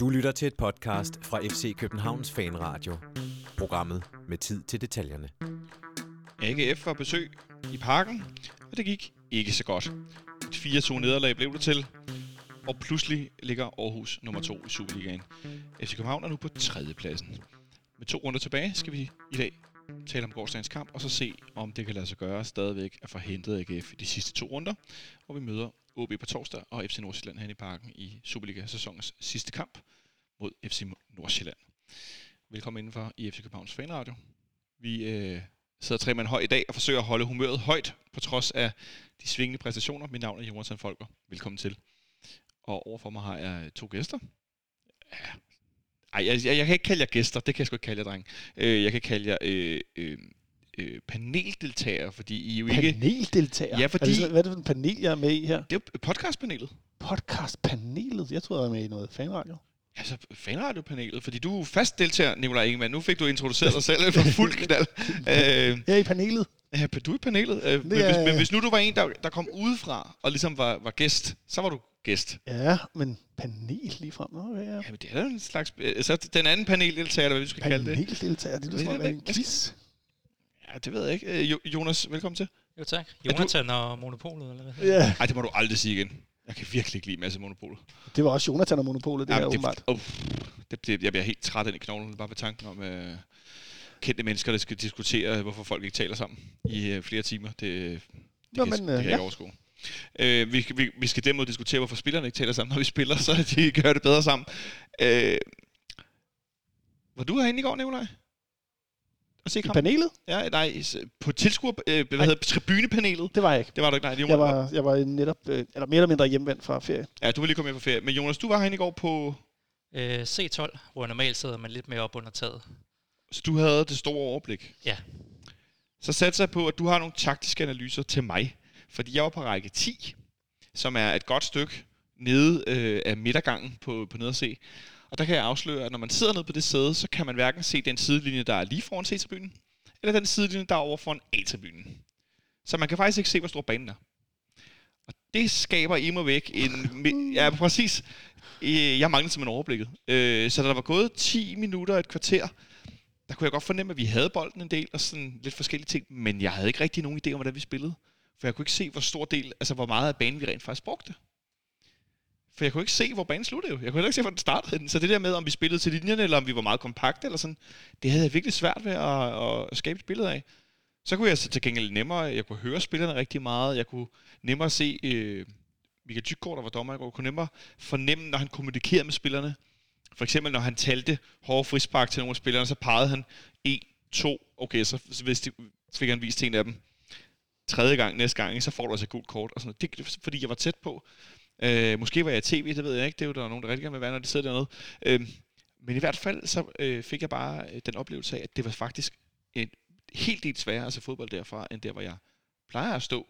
Du lytter til et podcast fra FC Københavns Fanradio. Programmet med tid til detaljerne. AGF var besøg i parken, og det gik ikke så godt. Et 4-2 nederlag blev det til, og pludselig ligger Aarhus nummer 2 i Superligaen. FC København er nu på tredjepladsen. Med to runder tilbage skal vi i dag tale om gårdsdagens kamp, og så se, om det kan lade sig gøre stadigvæk at få hentet AGF i de sidste to runder, hvor vi møder OB på torsdag og FC Nordsjælland her i parken i Superliga-sæsonens sidste kamp mod FC Nordsjælland. Velkommen indenfor i FC Københavns Fanradio. Vi øh, sidder tre mand højt i dag og forsøger at holde humøret højt på trods af de svingende præstationer. Mit navn er Jonathan Folker. Velkommen til. Og overfor mig har jeg to gæster. Ja. Ej, jeg, jeg, jeg kan ikke kalde jer gæster. Det kan jeg sgu ikke kalde jer, dreng. Øh, jeg kan kalde jer øh, øh, øh, paneldeltagere, fordi I er jo ikke... Paneldeltager? Ja, fordi- Er det hvad er det for en panel, jeg er med i her? Det er jo podcastpanelet. Podcastpanelet? Jeg troede, jeg var med i noget fanradio. Altså, fanradiopanelet, fordi du er fast deltager, Nikolaj Ingemann. Nu fik du introduceret dig selv for fuld knald. Øh, Jeg er i panelet. ja, du er i panelet. Øh, men, er- hvis, men hvis nu du var en, der, der kom udefra og ligesom var, var gæst, så var du gæst. Ja, men panel lige frem. Okay, ja. Jamen, det er da en slags... øh, Så den anden paneldeltager, eller hvad vi skal kalde det. Paneldeltager, det er Ved som en quiz. Ja, det ved jeg ikke. Øh, Jo- Jonas, velkommen til. Jo tak. du- Jonathan og Monopolet, eller hvad? Ja, Nej, det må du aldrig sige igen. Jeg kan virkelig ikke lide masse monopol. det var også Jonathan og Monopolet, det her åbenbart. oh, det, det, jeg bliver helt træt ind i knoglen, bare ved tanken om øh, kendte mennesker, der skal diskutere, hvorfor folk ikke taler sammen i øh, flere timer. Det, det, Nå, kan, men, det kan øh, jeg ja. ikke overskue. Øh, vi, vi, vi skal derimod diskutere, hvorfor spillerne ikke taler sammen, når vi spiller, så de gør det bedre sammen. Øh, var du herinde i går, Nikolaj? Og se I kampen? panelet? Ja, nej, på tilskuer, øh, hvad hedder tribunepanelet. Det var jeg ikke. Det var du ikke, nej. Det Jeg var, jeg var netop, øh, eller mere eller mindre hjemvendt fra ferie. Ja, du vil lige komme med på ferie. Men Jonas, du var herinde i går på... Øh, C12, hvor normalt sidder man lidt mere op under taget. Så du havde det store overblik. Ja. Så satser jeg på, at du har nogle taktiske analyser til mig. Fordi jeg var på række 10, som er et godt stykke nede øh, af midtergangen på, på nede C. Og der kan jeg afsløre, at når man sidder nede på det sæde, så kan man hverken se den sidelinje, der er lige foran C-tribunen, eller den sidelinje, der er over foran A-tribunen. Så man kan faktisk ikke se, hvor stor banen er. Og det skaber i mig væk en... Ja, præcis. Jeg manglede simpelthen overblikket. Øh, Så da der var gået 10 minutter et kvarter, der kunne jeg godt fornemme, at vi havde bolden en del og sådan lidt forskellige ting, men jeg havde ikke rigtig nogen idé om, hvordan vi spillede. For jeg kunne ikke se, hvor stor del, altså hvor meget af banen vi rent faktisk brugte. For jeg kunne ikke se, hvor banen sluttede jo. Jeg kunne heller ikke se, hvor den startede. Så det der med, om vi spillede til linjerne, eller om vi var meget kompakte, eller sådan, det havde jeg virkelig svært ved at, at skabe et billede af. Så kunne jeg så til gengæld nemmere, jeg kunne høre spillerne rigtig meget, jeg kunne nemmere se øh, Michael Tykgaard, der var dommer i går, kunne nemmere fornemme, når han kommunikerede med spillerne. For eksempel, når han talte hårde frispark til nogle af spillerne, så pegede han 1, 2, okay, så så fik han vist en af dem. Tredje gang, næste gang, så får du altså et gult kort. Og sådan noget. Det, fordi jeg var tæt på. Øh, måske var jeg i tv, det ved jeg ikke. Det er jo der er nogen, der rigtig gerne vil være, når de sidder dernede. Øh, men i hvert fald, så øh, fik jeg bare øh, den oplevelse af, at det var faktisk en helt del sværere at se fodbold derfra, end der, hvor jeg plejer at stå,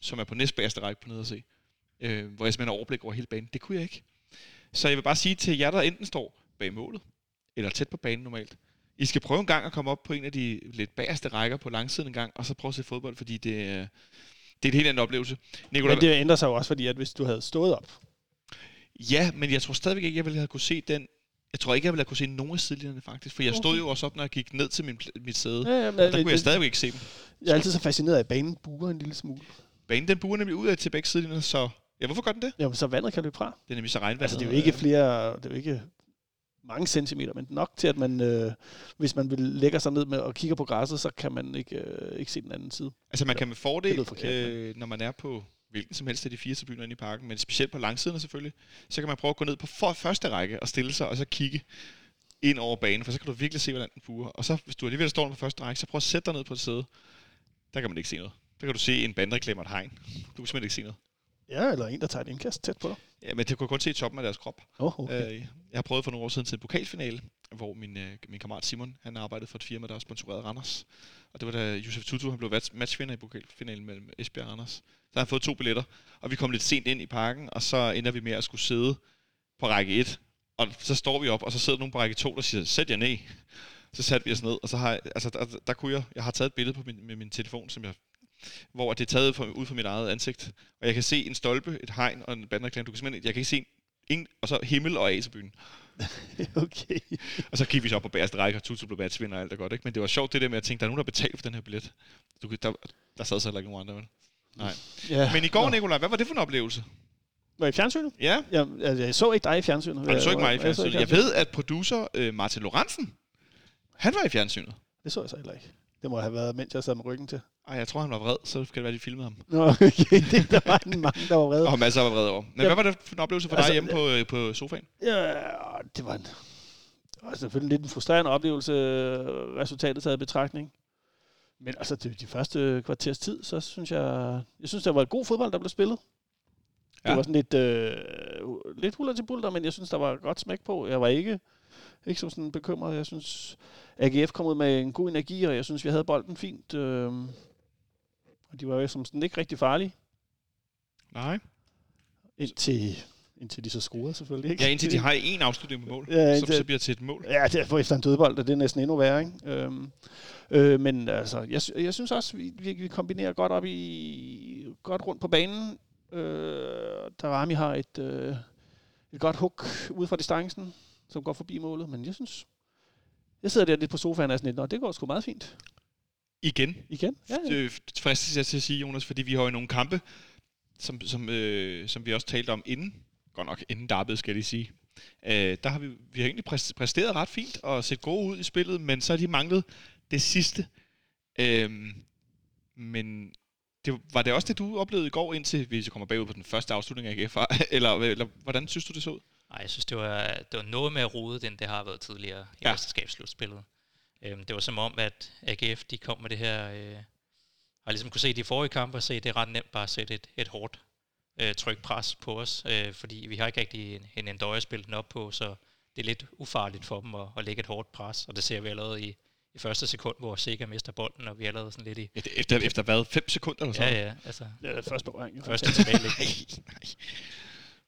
som er på næstbærste række på nede at se. Øh, hvor jeg simpelthen har overblik over hele banen. Det kunne jeg ikke. Så jeg vil bare sige til jer, der enten står bag målet, eller tæt på banen normalt, I skal prøve en gang at komme op på en af de lidt bagerste rækker på langsiden en gang, og så prøve at se fodbold, fordi det, det er en helt anden oplevelse. Nicolai, Men det ændrer sig jo også, fordi at hvis du havde stået op, Ja, men jeg tror stadigvæk ikke, jeg ville have kunne se den. Jeg tror ikke, jeg ville have kunne se nogen af sidelinjerne faktisk, for jeg stod jo også op, når jeg gik ned til min, mit sæde. ja, ja, men, Og der kunne jeg stadigvæk ikke se dem. jeg er altid så fascineret af, at banen buer en lille smule. Banen den buer nemlig ud af til begge sidelinjer, så... Ja, hvorfor gør den det? Jamen, så vandet kan løbe fra. Det er nemlig så regnvandet. Altså, det er jo ikke flere, det er jo ikke mange centimeter, men nok til, at man, øh, hvis man vil lægge sig ned med og kigger på græsset, så kan man ikke, øh, ikke se den anden side. Altså man kan med fordel, forkert, øh, når man er på hvilken som helst af de fire tribuner inde i parken, men specielt på langsiden selvfølgelig, så kan man prøve at gå ned på for, første række og stille sig, og så kigge ind over banen, for så kan du virkelig se, hvordan den buer. Og så, hvis du alligevel står på første række, så prøv at sætte dig ned på et sæde. Der kan man ikke se noget. Der kan du se en bandreklame og et hegn. Du kan simpelthen ikke se noget. Ja, eller en, der tager et indkast tæt på dig. Ja, men det kunne kun se toppen af deres krop. Oh, okay. Øh, jeg har prøvet for nogle år siden til en pokalfinale, hvor min, øh, min kammerat Simon, han arbejdede for et firma, der sponsorerede Randers. Og det var da Josef Tutu, han blev matchvinder i pokalfinalen mellem Esbjerg og Randers. Så har han fået to billetter, og vi kom lidt sent ind i parken, og så ender vi med at skulle sidde på række 1. Og så står vi op, og så sidder nogen på række 2, der siger, sæt jer ned. Så satte vi os ned, og så har jeg, altså der, der kunne jeg, jeg har taget et billede på min, med min telefon, som jeg hvor det er taget fra, ud fra mit eget ansigt. Og jeg kan se en stolpe, et hegn og en bandreklame. Du kan simpelthen, jeg kan ikke se ingen, og så himmel og A til byen. okay. Og så gik vi så op på bagerste række, og Tutu blev matchvinder og alt er godt, ikke? Men det var sjovt det der med at tænke, der er nogen, der betaler for den her billet. Du, kan- der, der sad så heller ikke nogen andre, vel? Nej. Ja. Men i går. Nikolaj, hvad var det for en oplevelse? Var I fjernsynet? Ja, Jeg, altså, jeg så ikke dig i fjernsynet. og du så ikke mig i Jeg fjernsynet. Jeg ved, at producer øh, Martin Lorentzen, han var i fjernsynet. Det så jeg så heller ikke. Det må have været, mens jeg sad med ryggen til. Ej, jeg tror, han var vred, så kan det være, de filmede ham. Nå, okay. Det, der var en mange, der var vrede. Og masser var vred over. Men Ja. hvad var det for en oplevelse for dig Altså, hjemme på, øh, på sofaen? Ja, det var, en, det var selvfølgelig lidt en frustrerende oplevelse, øh, resultatet taget i betragtning. Men altså, de, de første kvarters tid, så synes jeg, jeg synes, det var et god fodbold, der blev spillet. Ja. Det var sådan lidt, øh, lidt huller til bulter, men jeg synes, der var godt smæk på. Jeg var ikke, ikke som sådan bekymret. Jeg synes, AGF kom ud med en god energi, og jeg synes, vi havde bolden fint. Øh, og de var jo som sådan ikke rigtig farlige, Nej. indtil, indtil de så scorede selvfølgelig. Ikke? Ja, indtil de har en afslutning på mål, Ja, som indtil- så bliver til et mål. Ja, det er for efter en dødbold, og det er næsten endnu værre, ikke? Øhm, øh, men altså, jeg, jeg synes også, vi, vi, vi kombinerer godt op i godt rundt på banen. Øh, Darami har et, øh, et godt hook ude fra distancen, som går forbi målet, men jeg synes, jeg sidder der lidt på sofaen og er sådan lidt, Nå, det går sgu meget fint. Igen. Igen? Ja, ja. Det fristes jeg til at sige, Jonas, fordi vi har jo nogle kampe, som, som, øh, som vi også talte om inden, godt nok inden derbyet, skal jeg lige sige. Øh, der har vi, vi har egentlig præs- præsteret ret fint og set gode ud i spillet, men så har de manglet det sidste. Øh, men det, var det også det, du oplevede i går, indtil vi så kommer bagud på den første afslutning af AGF? eller, eller hvordan synes du, det så ud? Nej, jeg synes, det var, det var noget mere rodet, end det har været tidligere i ja. mesterskabsslutspillet. Øhm, det var som om, at AGF de kom med det her... Øh, har ligesom kunne se de forrige kampe og se, at det er ret nemt bare at sætte et, et hårdt øh, trykpres på os, øh, fordi vi har ikke rigtig en, en Endøje at spille den op på, så det er lidt ufarligt for dem at, at lægge et hårdt pres, og det ser vi allerede i, i første sekund, hvor Sega mister bolden, og vi er allerede sådan lidt i... Efter, efter hvad? 5 sekunder eller sådan? Ja, ja, altså Det er første berøring. første tilbage. Nej,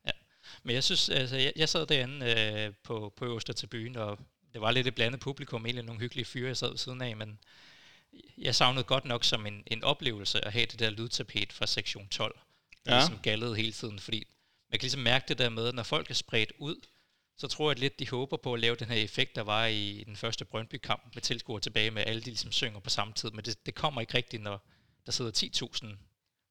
nej. Men jeg synes, altså, jeg, jeg sad derinde øh, på, på øverste til byen, og det var lidt et blandet publikum, egentlig nogle hyggelige fyre, jeg sad ved siden af, men jeg savnede godt nok som en, en oplevelse at have det der lydtapet fra sektion 12, der Ja. ja. ligesom gallede hele tiden, fordi man kan ligesom mærke det der med, når folk er spredt ud, så tror jeg lidt, de håber på at lave den her effekt, der var i den første Brøndby-kamp med tilskuere tilbage med alle de ligesom synger på samme tid, men det, det kommer ikke rigtigt, når der sidder 10.000,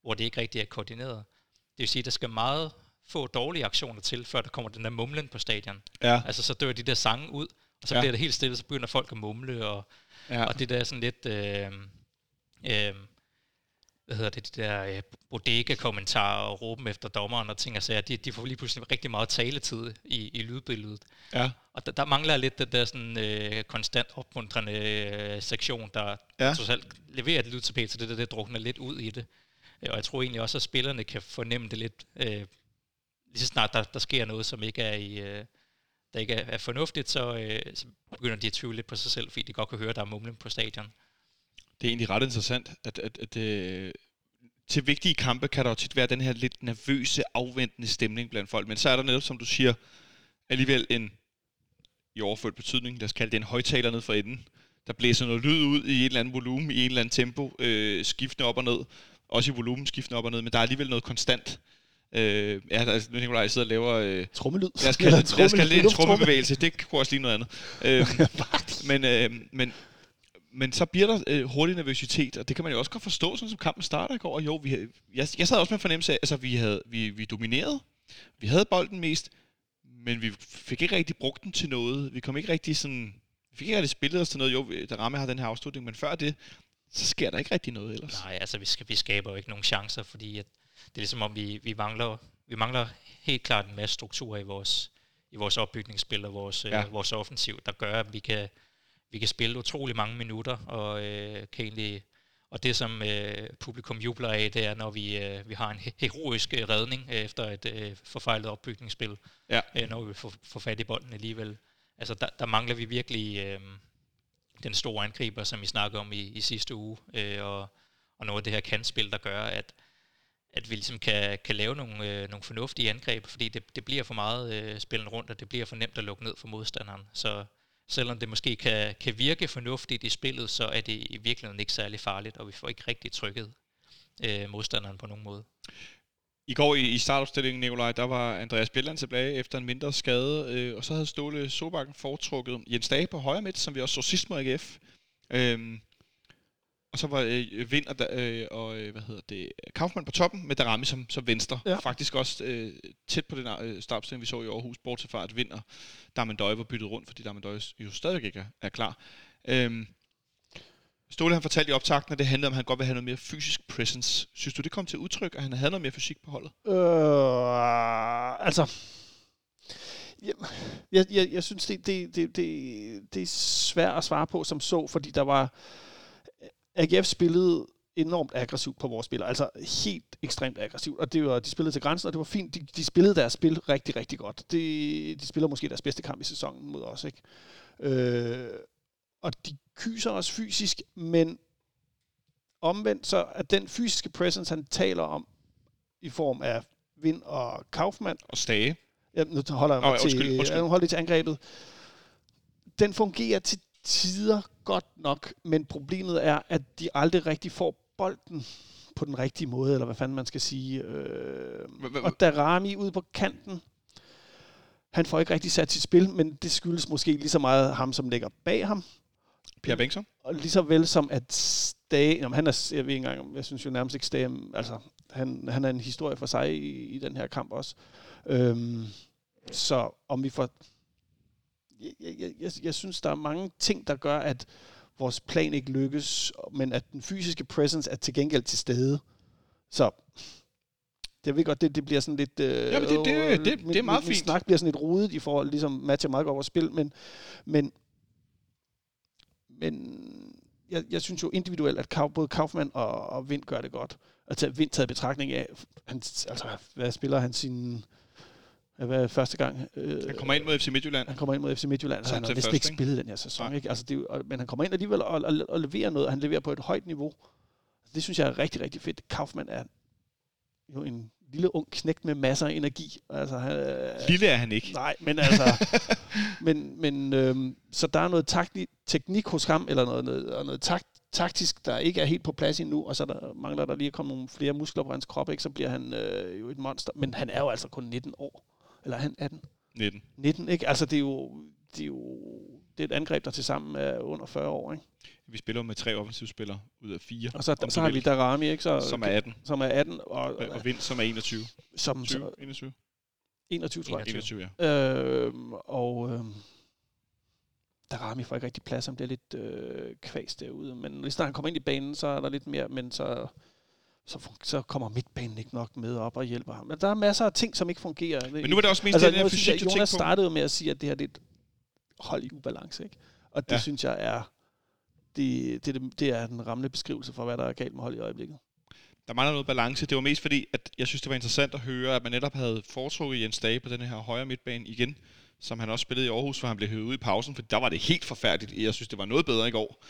hvor det ikke rigtig er koordineret. Det vil sige, at der skal meget få dårlige aktioner til, før der kommer den der mumlen på stadion. Ja, Altså så dør de der sange ud, og så Ja. bliver det helt stille, så begynder folk at mumle, og, ja. og det der er sådan lidt, øh, øh, hvad hedder det, de der øh, bodega-kommentarer og råben efter dommeren og ting og sager, de, de får lige pludselig rigtig meget taletid i, i lydbilledet. ja. Og der, der mangler lidt den der sådan, øh, konstant opmuntrende øh, sektion, der Ja. ja. trods alt leverer et lydtapet, så det der, det drukner lidt ud i det. Øh, Og jeg tror egentlig også, at spillerne kan fornemme det lidt, øh, lige så snart der, der sker noget, som ikke er i... Øh, der ikke er, er fornuftigt, så, øh, så begynder de at tvivle lidt på sig selv, fordi de godt kan høre, at der er mumlen på stadion. Det er egentlig ret interessant, at, at, at øh, til vigtige kampe kan der jo tit være den her lidt nervøse, afventende stemning blandt folk. Men så er der netop, som du siger, alligevel en, i overført betydning, lad os kalde det en højtaler ned for enden, der blæser noget lyd ud i et eller andet volumen, i et eller andet tempo, øh, skiftende op og ned. Også i volumen skiftende op og ned, men der er alligevel noget konstant. Øh, ja, altså, nu Nikolaj sidder og laver... Øh, Trummelyd. Lad os kalde, lad os kalde det en Lufttromme. trummebevægelse. Det kunne også lige noget andet. Øh, men, øh, men, men så bliver der øh, hurtig nervøsitet, og det kan man jo også godt forstå, sådan som kampen starter i går. Og jo, vi, havde- jeg, jeg sad også med en fornemmelse af, altså vi, havde, vi, vi dominerede, vi havde bolden mest, men vi fik ikke rigtig brugt den til noget. Vi kom ikke rigtig sådan, vi fik ikke rigtig spillet os til noget. Jo, vi- der ramme har den her afslutning, men før det, så sker der ikke rigtig noget ellers. Nej, altså vi, skal, vi skaber jo ikke nogen chancer, fordi at det er ligesom om, vi, vi, mangler, vi mangler helt klart en masse struktur i vores, i vores opbygningsspil og vores, Ja. ja. øh, vores offensiv, der gør, at vi kan, vi kan spille utrolig mange minutter, og øh, kan egentlig og det, som øh, publikum jubler af, det er, når vi, øh, vi har en he- heroisk øh, redning øh, efter et øh, forfejlet opbygningsspil, Ja. øh, når vi får, får fat i bolden alligevel. Altså, der, der mangler vi virkelig øh, den store angriber, som vi snakkede om i, i sidste uge, øh, og, og noget af det her kantspil, der gør, at, at vi ligesom kan, kan lave nogle, øh, nogle fornuftige angreb, fordi det, det bliver for meget øh, spillen rundt, og det bliver for nemt at lukke ned for modstanderen. Så selvom det måske kan, kan virke fornuftigt i spillet, så er det i virkeligheden ikke særlig farligt, og vi får ikke rigtig trykket øh, modstanderen på nogen måde. I går i, i startopstillingen, Nikolaj, der var Andreas Bjelland tilbage efter en mindre skade, øh, og så havde Ståle Sobakken foretrukket Jens Dage på højre midt, som vi også så sidst mod AGF. Øhm, og så var øh, Vind og, øh, og øh, hvad hedder det, Kaufmann på toppen med Darami som, som venstre. Ja. Faktisk også øh, tæt på den øh, startopstilling, vi så i Aarhus, bortset fra at Vind og Darmendøje var byttet rundt, fordi Darmendøje jo stadigvæk ikke er, er klar. Øhm, Ståle han fortalte i optakten, at det handlede om, at han godt vil have noget mere fysisk presence. Synes du, det kom til udtryk, at han havde noget mere fysik på holdet? Øh, altså, jeg, jeg, jeg, jeg synes, det, det, det, det, det er svært at svare på som så, fordi der var... AGF spillede enormt aggressivt på vores spillere. Altså helt ekstremt aggressivt. Og det var, de spillede til grænsen, og det var fint. De, de spillede deres spil rigtig, rigtig godt. De, de spiller måske deres bedste kamp i sæsonen mod os. Ikke? Øh, og de kyser os fysisk, men omvendt så er den fysiske presence, han taler om, i form af Vind og Kaufmann, Og Stage. Ja, nu holder jeg mig ja, til, undskyld, undskyld. jeg holder lidt til angrebet. Den fungerer til tider godt nok, men problemet er, at de aldrig rigtig får bolden på den rigtige måde, eller hvad fanden man skal sige. Øh, og Darami ude på kanten, han får ikke rigtig sat sit spil, men det skyldes måske lige så meget ham, som ligger bag ham, Pierre Bengtsson. og lige så vel som at Stage, jamen han er, jeg ved ikke engang, jeg synes jo nærmest ikke Stage, altså han, han er en historie for sig i, i den her kamp også. Øhm, så om vi får... Jeg, jeg, jeg, jeg synes, der er mange ting, der gør, at vores plan ikke lykkes, men at den fysiske presence er til gengæld til stede. Så jeg ved godt, det, det bliver sådan lidt... Øh, Jamen, det- det- det- min- det er meget min, min fint. snak bliver sådan lidt rodet i forhold, ligesom matcher meget vores spil, men, men, men jeg, jeg synes jo individuelt, at Kauf, både Kaufmann og, og Vind gør det godt. Altså Vind taget betragtning af, han, altså, hvad spiller han sin... Er første gang? Øh, Han kommer ind mod FC Midtjylland. han kommer ind mod FC Midtjylland, så han har første, ikke spillet den her sæson. Nej. Ikke? Altså, det og- men han kommer ind alligevel og, og, og leverer noget, og han leverer på et højt niveau. Det synes jeg er rigtig, rigtig fedt. Kaufmann er jo en lille ung knægt med masser af energi. Altså, han, øh, Lille er han ikke. Nej, men altså... men, men øhm, så der er noget takti- teknik hos ham, eller noget, noget, og noget takt, taktisk, der ikke er helt på plads endnu, og så der mangler der lige at komme nogle flere muskler på hans krop, ikke? så bliver han øh, jo et monster. Men han er jo altså kun 19 år. Eller er han 18? 19. 19, ikke? Altså, det er jo, det er jo det er et angreb, der til sammen er under 40 år, ikke? Vi spiller med tre offensivspillere ud af fire, Og så, Om så har vil. vi Darami, ikke? Så, som er 18. som er 18, og, Og, Vind, som er 21. som 20, så, 21. 21, tror jeg. 21, ja. Øhm, og øhm, Darami får ikke rigtig plads, han bliver lidt øh, kvæs derude. Men lige snart han kommer ind i banen, så er der lidt mere, men så, så, så kommer midtbanen ikke nok med op og hjælper ham. Men der er masser af ting, som ikke fungerer. Men nu var det også mest altså, synes jeg, fysik, du Jonas på. startede med at sige, at det her det er et hold i ubalance. Ikke? Og det Ja. synes jeg er det, det, det, det er den rammende beskrivelse for, hvad der er galt med hold i øjeblikket. Der mangler noget balance. Det var mest fordi, at jeg synes, det var interessant at høre, at man netop havde foretrukket Jens Dage på den her højre midtbane igen, som han også spillede i Aarhus, hvor han blev hævet ud i pausen, for der var det helt forfærdeligt. Jeg synes, det var noget bedre i går.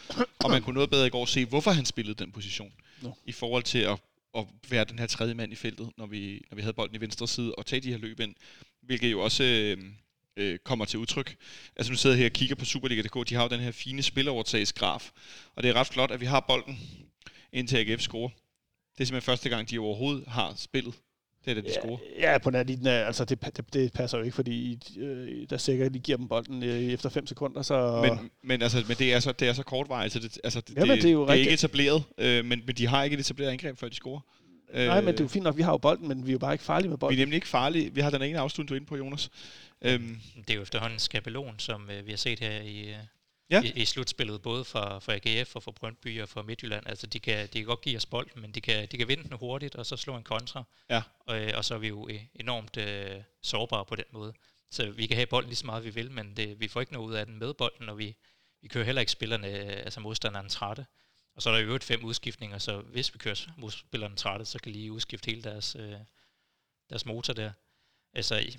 Og man kunne noget bedre i går se, hvorfor han spillede den position no. I forhold til at, at være den her tredje mand i feltet, når vi, når vi havde bolden i venstre side, og tage de her løb ind. Hvilket jo også øh, øh, kommer til udtryk. Altså nu sidder jeg her og kigger på Superliga.dk, de har jo den her fine spilovertagsgraf. Og det er ret flot, at vi har bolden indtil AGF scorer. Det er simpelthen første gang, de overhovedet har spillet. Det er da de ja. scorer. Ja, på den anden linje, altså det, det, det, passer jo ikke, fordi øh, der sikkert lige giver dem bolden øh, efter 5 sekunder, så... Men, men, altså, men det er så, det er så kortvarigt, så det, altså, det, Jamen, det er jo det er ikke etableret, øh, men, men de har ikke et etableret angreb, før de scorer. Nej, men det er jo fint nok, vi har jo bolden, men vi er jo bare ikke farlige med Vi er bolden. nemlig ikke farlige. Vi har den ene afslutning, du er inde på, Jonas. Øhm, Det er jo efterhånden en skabelon, som øh, vi har set her i, øh, Ja. i, i slutspillet, både for, for AGF og for Brøndby og for Midtjylland. Altså, de kan, de kan godt give os bold, men de kan, de kan vinde den hurtigt, og så slå en kontra. Ja. Og, øh, og så er vi jo øh, enormt øh, sårbare på den måde. Så vi kan have bolden lige så meget, vi vil, men det, vi får ikke noget ud af den med bolden, og vi, vi kører heller ikke spillerne, øh, altså modstanderen trætte. Og så er der jo øvrigt fem udskiftninger, så hvis vi kører modspillerne trætte, så kan lige udskifte hele deres, øh, deres motor der. Altså, i-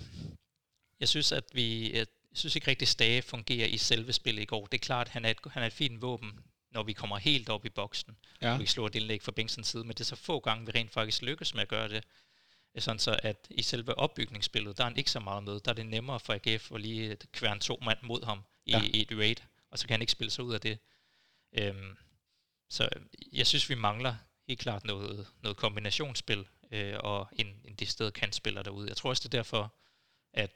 jeg synes, at vi, at, jeg synes ikke rigtig, Stage fungerer i selve spillet i går. Det er klart, han er et, han er et fint våben, når vi kommer helt op i boksen. ja. Og vi slår et indlæg fra Bengtsens side, men det er så få gange, vi rent faktisk lykkes med at gøre det. Sådan så, at i selve opbygningsspillet, der er han ikke så meget med. Der er det nemmere for AGF at lige kværne to mand mod ham i, Ja. i et raid, og så kan han ikke spille sig ud af det. Øhm, så jeg synes, vi mangler helt klart noget, noget kombinationsspil. øh, og en, en decideret kantspiller derude. Jeg tror også, det er derfor, at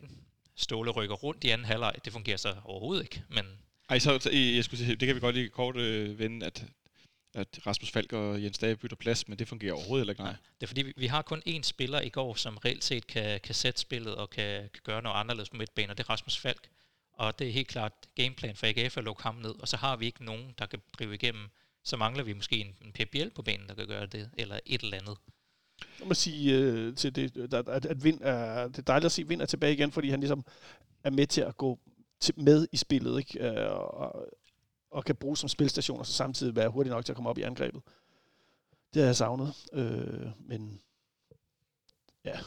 Ståle rykker rundt i anden halvleg. Det fungerer så overhovedet ikke, men Ej, så, så jeg skulle sige, det kan vi godt lige kort øh, vende, at, at Rasmus Falk og Jens Dage bytter plads, men det fungerer overhovedet ikke, nej. Det er fordi, vi, vi har kun én spiller i går, som reelt set kan, kan sætte spillet og kan, kan gøre noget anderledes på midtbanen, og det er Rasmus Falk. Og det er helt klart gameplan for AGF at lukke ham ned, og så har vi ikke nogen, der kan drive igennem. Så mangler vi måske en, en Biel på banen, der kan gøre det, eller et eller andet. Jeg må sige øh, til det, øh, at, at, Vind er, det er dejligt at se, at Vind er tilbage igen, fordi han ligesom er med til at gå til, med i spillet, ikke? Øh, og, og kan bruges som spilstation, og så samtidig være hurtig nok til at komme op i angrebet. Det har jeg savnet, øh, men ja,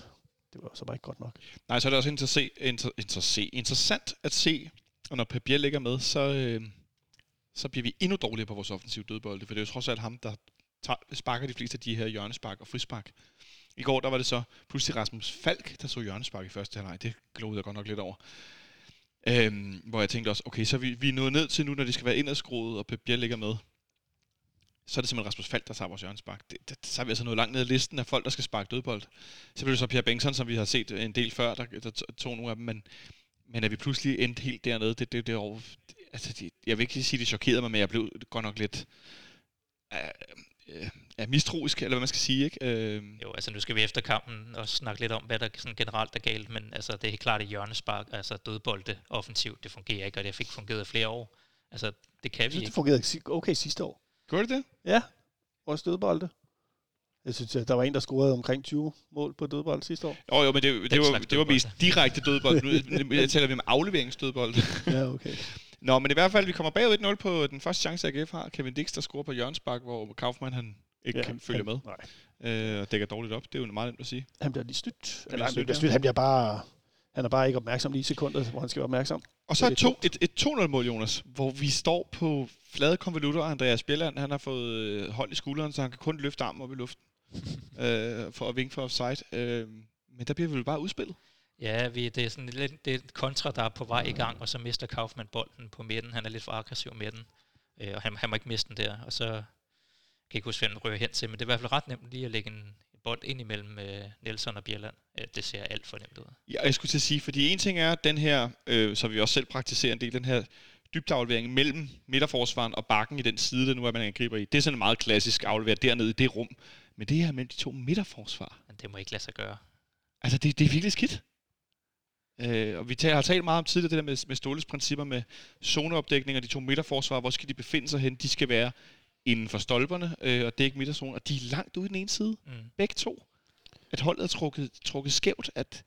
det var så bare ikke godt nok. Nej, så er det også interse, inter, interse, interessant at se, og når Pep ligger med, så, øh, så bliver vi endnu dårligere på vores offensive dødbolde, for det er jo trods alt ham, der sparker de fleste af de her hjørnespark og frispark. I går, der var det så pludselig Rasmus Falk, der så hjørnespark i første halvleg. Det glodede jeg godt nok lidt over. Øhm, hvor jeg tænkte også, okay, så vi, vi er nået ned til nu, når de skal være indadskruet, og Pep Biel ligger med. Så er det simpelthen Rasmus Falk, der tager vores hjørnespark. Det, det, så er vi altså nået langt ned i listen af folk, der skal sparke dødbold. Så blev det så Pierre Bengtsson, som vi har set en del før, der, der tog nogle af dem, men, men er vi pludselig endt helt dernede, det, det, det, over, det altså, det, jeg vil ikke sige, det chokerede mig, men jeg blev godt nok lidt øh, øh, ja, mistroisk, eller hvad man skal sige, ikke? Øh, Jo, altså nu skal vi efter kampen også snakke lidt om, hvad der sådan generelt er galt, men altså det er helt klart, at hjørnespark, altså dødbolde offensivt, det fungerer ikke, og det fik fungeret i flere år. Altså det kan Jeg vi synes, det ikke. fungerede si- okay sidste år. Gjorde det det? Ja, vores dødbolde. Jeg synes, at der var en, der scorede omkring 20 mål på dødbold sidste år. Jo, jo, men det, det, var, det var mest direkte dødbold. Nu jeg taler vi om afleveringsdødbold. Ja, okay. Nå, men i hvert fald, vi kommer bagud 1-0 på den første chance, AGF har. Kevin Dix, der scorer på hjørnespark, hvor Kaufmann han ikke ja, kan følge med. Nej. Øh, og dækker dårligt op. Det er jo meget nemt at sige. Han bliver lige snydt. Eller han bliver snydt. Han bliver bare... Han er bare ikke opmærksom lige i sekundet, hvor han skal være opmærksom. Og så er et, to, et, et 2-0-mål, Jonas, hvor vi står på flade konvolutter, og Andreas Bjelland, han har fået øh, hold i skulderen, så han kan kun løfte armen op i luften øh, for at vinke for offside. Øh, men der bliver vi vel bare udspillet. Ja, vi, det er sådan lidt det er kontra, der er på vej i gang, og så mister Kaufmann bolden på midten. Han er lidt for aggressiv med den, øh, og han, han må ikke miste den der. Og så kan jeg ikke huske, hvem den ryger hen til, men det er i hvert fald ret nemt lige at lægge en bold ind imellem øh, Nelson og Bjelland. Øh, det ser alt for nemt ud. Ja, jeg skulle til at sige, fordi en ting er den her, øh, så vi også selv praktiserer en del, den her dybdeaflevering mellem midterforsvaren og bakken i den side, der nu er, man angriber i. Det er sådan en meget klassisk aflevering dernede i det rum. Men det her mellem de to midterforsvar, Men det må ikke lade sig gøre. altså det, det er virkelig skidt. Øh, og vi tager, har talt meget om tidligere det der med, med Ståles principper med zoneopdækning og de to midterforsvar. Hvor skal de befinde sig hen? De skal være inden for stolperne øh, og dække midterzone. Og de er langt ude i den ene side. Mm. Begge to. At holdet er trukket, trukket skævt. At,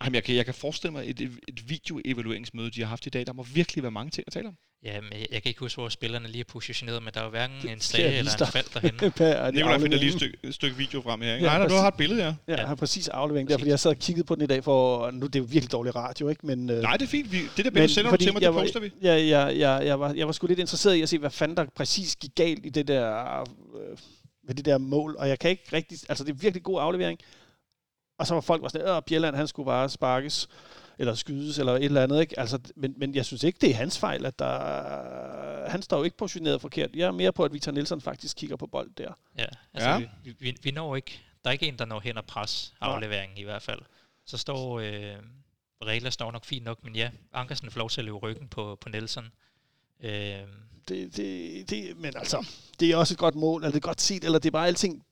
jamen, jeg, kan, jeg kan forestille mig et, et videoevalueringsmøde, de har haft i dag. Der må virkelig være mange ting at tale om. Ja, men jeg, jeg kan ikke huske, hvor spillerne lige er positioneret, men der er jo hverken en stage lige eller en fald derhenne. Per, Nikolaj finder lige et stykke, et stykke video frem her. Ikke? Ja, Nej, du har et billede, ja. Ja, jeg har præcis aflevering der, fordi jeg sad og kiggede på den i dag, for nu det er jo virkelig dårlig radio, ikke? Men, øh, Nej, det er fint. Vi, det der billede sender du til mig, det var- poster vi. Ja, ja, ja, jeg, var, jeg var sgu lidt interesseret i at se, hvad fanden der præcis gik galt i det der, øh, med det der mål. Og jeg kan ikke rigtig... Altså, det er virkelig god aflevering. Og så var folk var sådan, at Bjelland, han skulle bare sparkes, eller skydes, eller et eller andet, ikke? Altså, men, men jeg synes ikke, det er hans fejl, at der... Han står jo ikke positioneret forkert. Jeg er mere på, at Victor Nielsen faktisk kigger på bold der. Ja, altså Ja. ja. Vi, vi, vi når ikke, der er ikke en, der når hen og pres afleveringen i hvert fald. Så står, øh, Regler står nok fint nok, men ja, Ankersen får lov til at løbe ryggen på, på Nelson. Øh, Det, det, det, men altså, det er også et godt mål, eller det er godt set, eller det er bare alting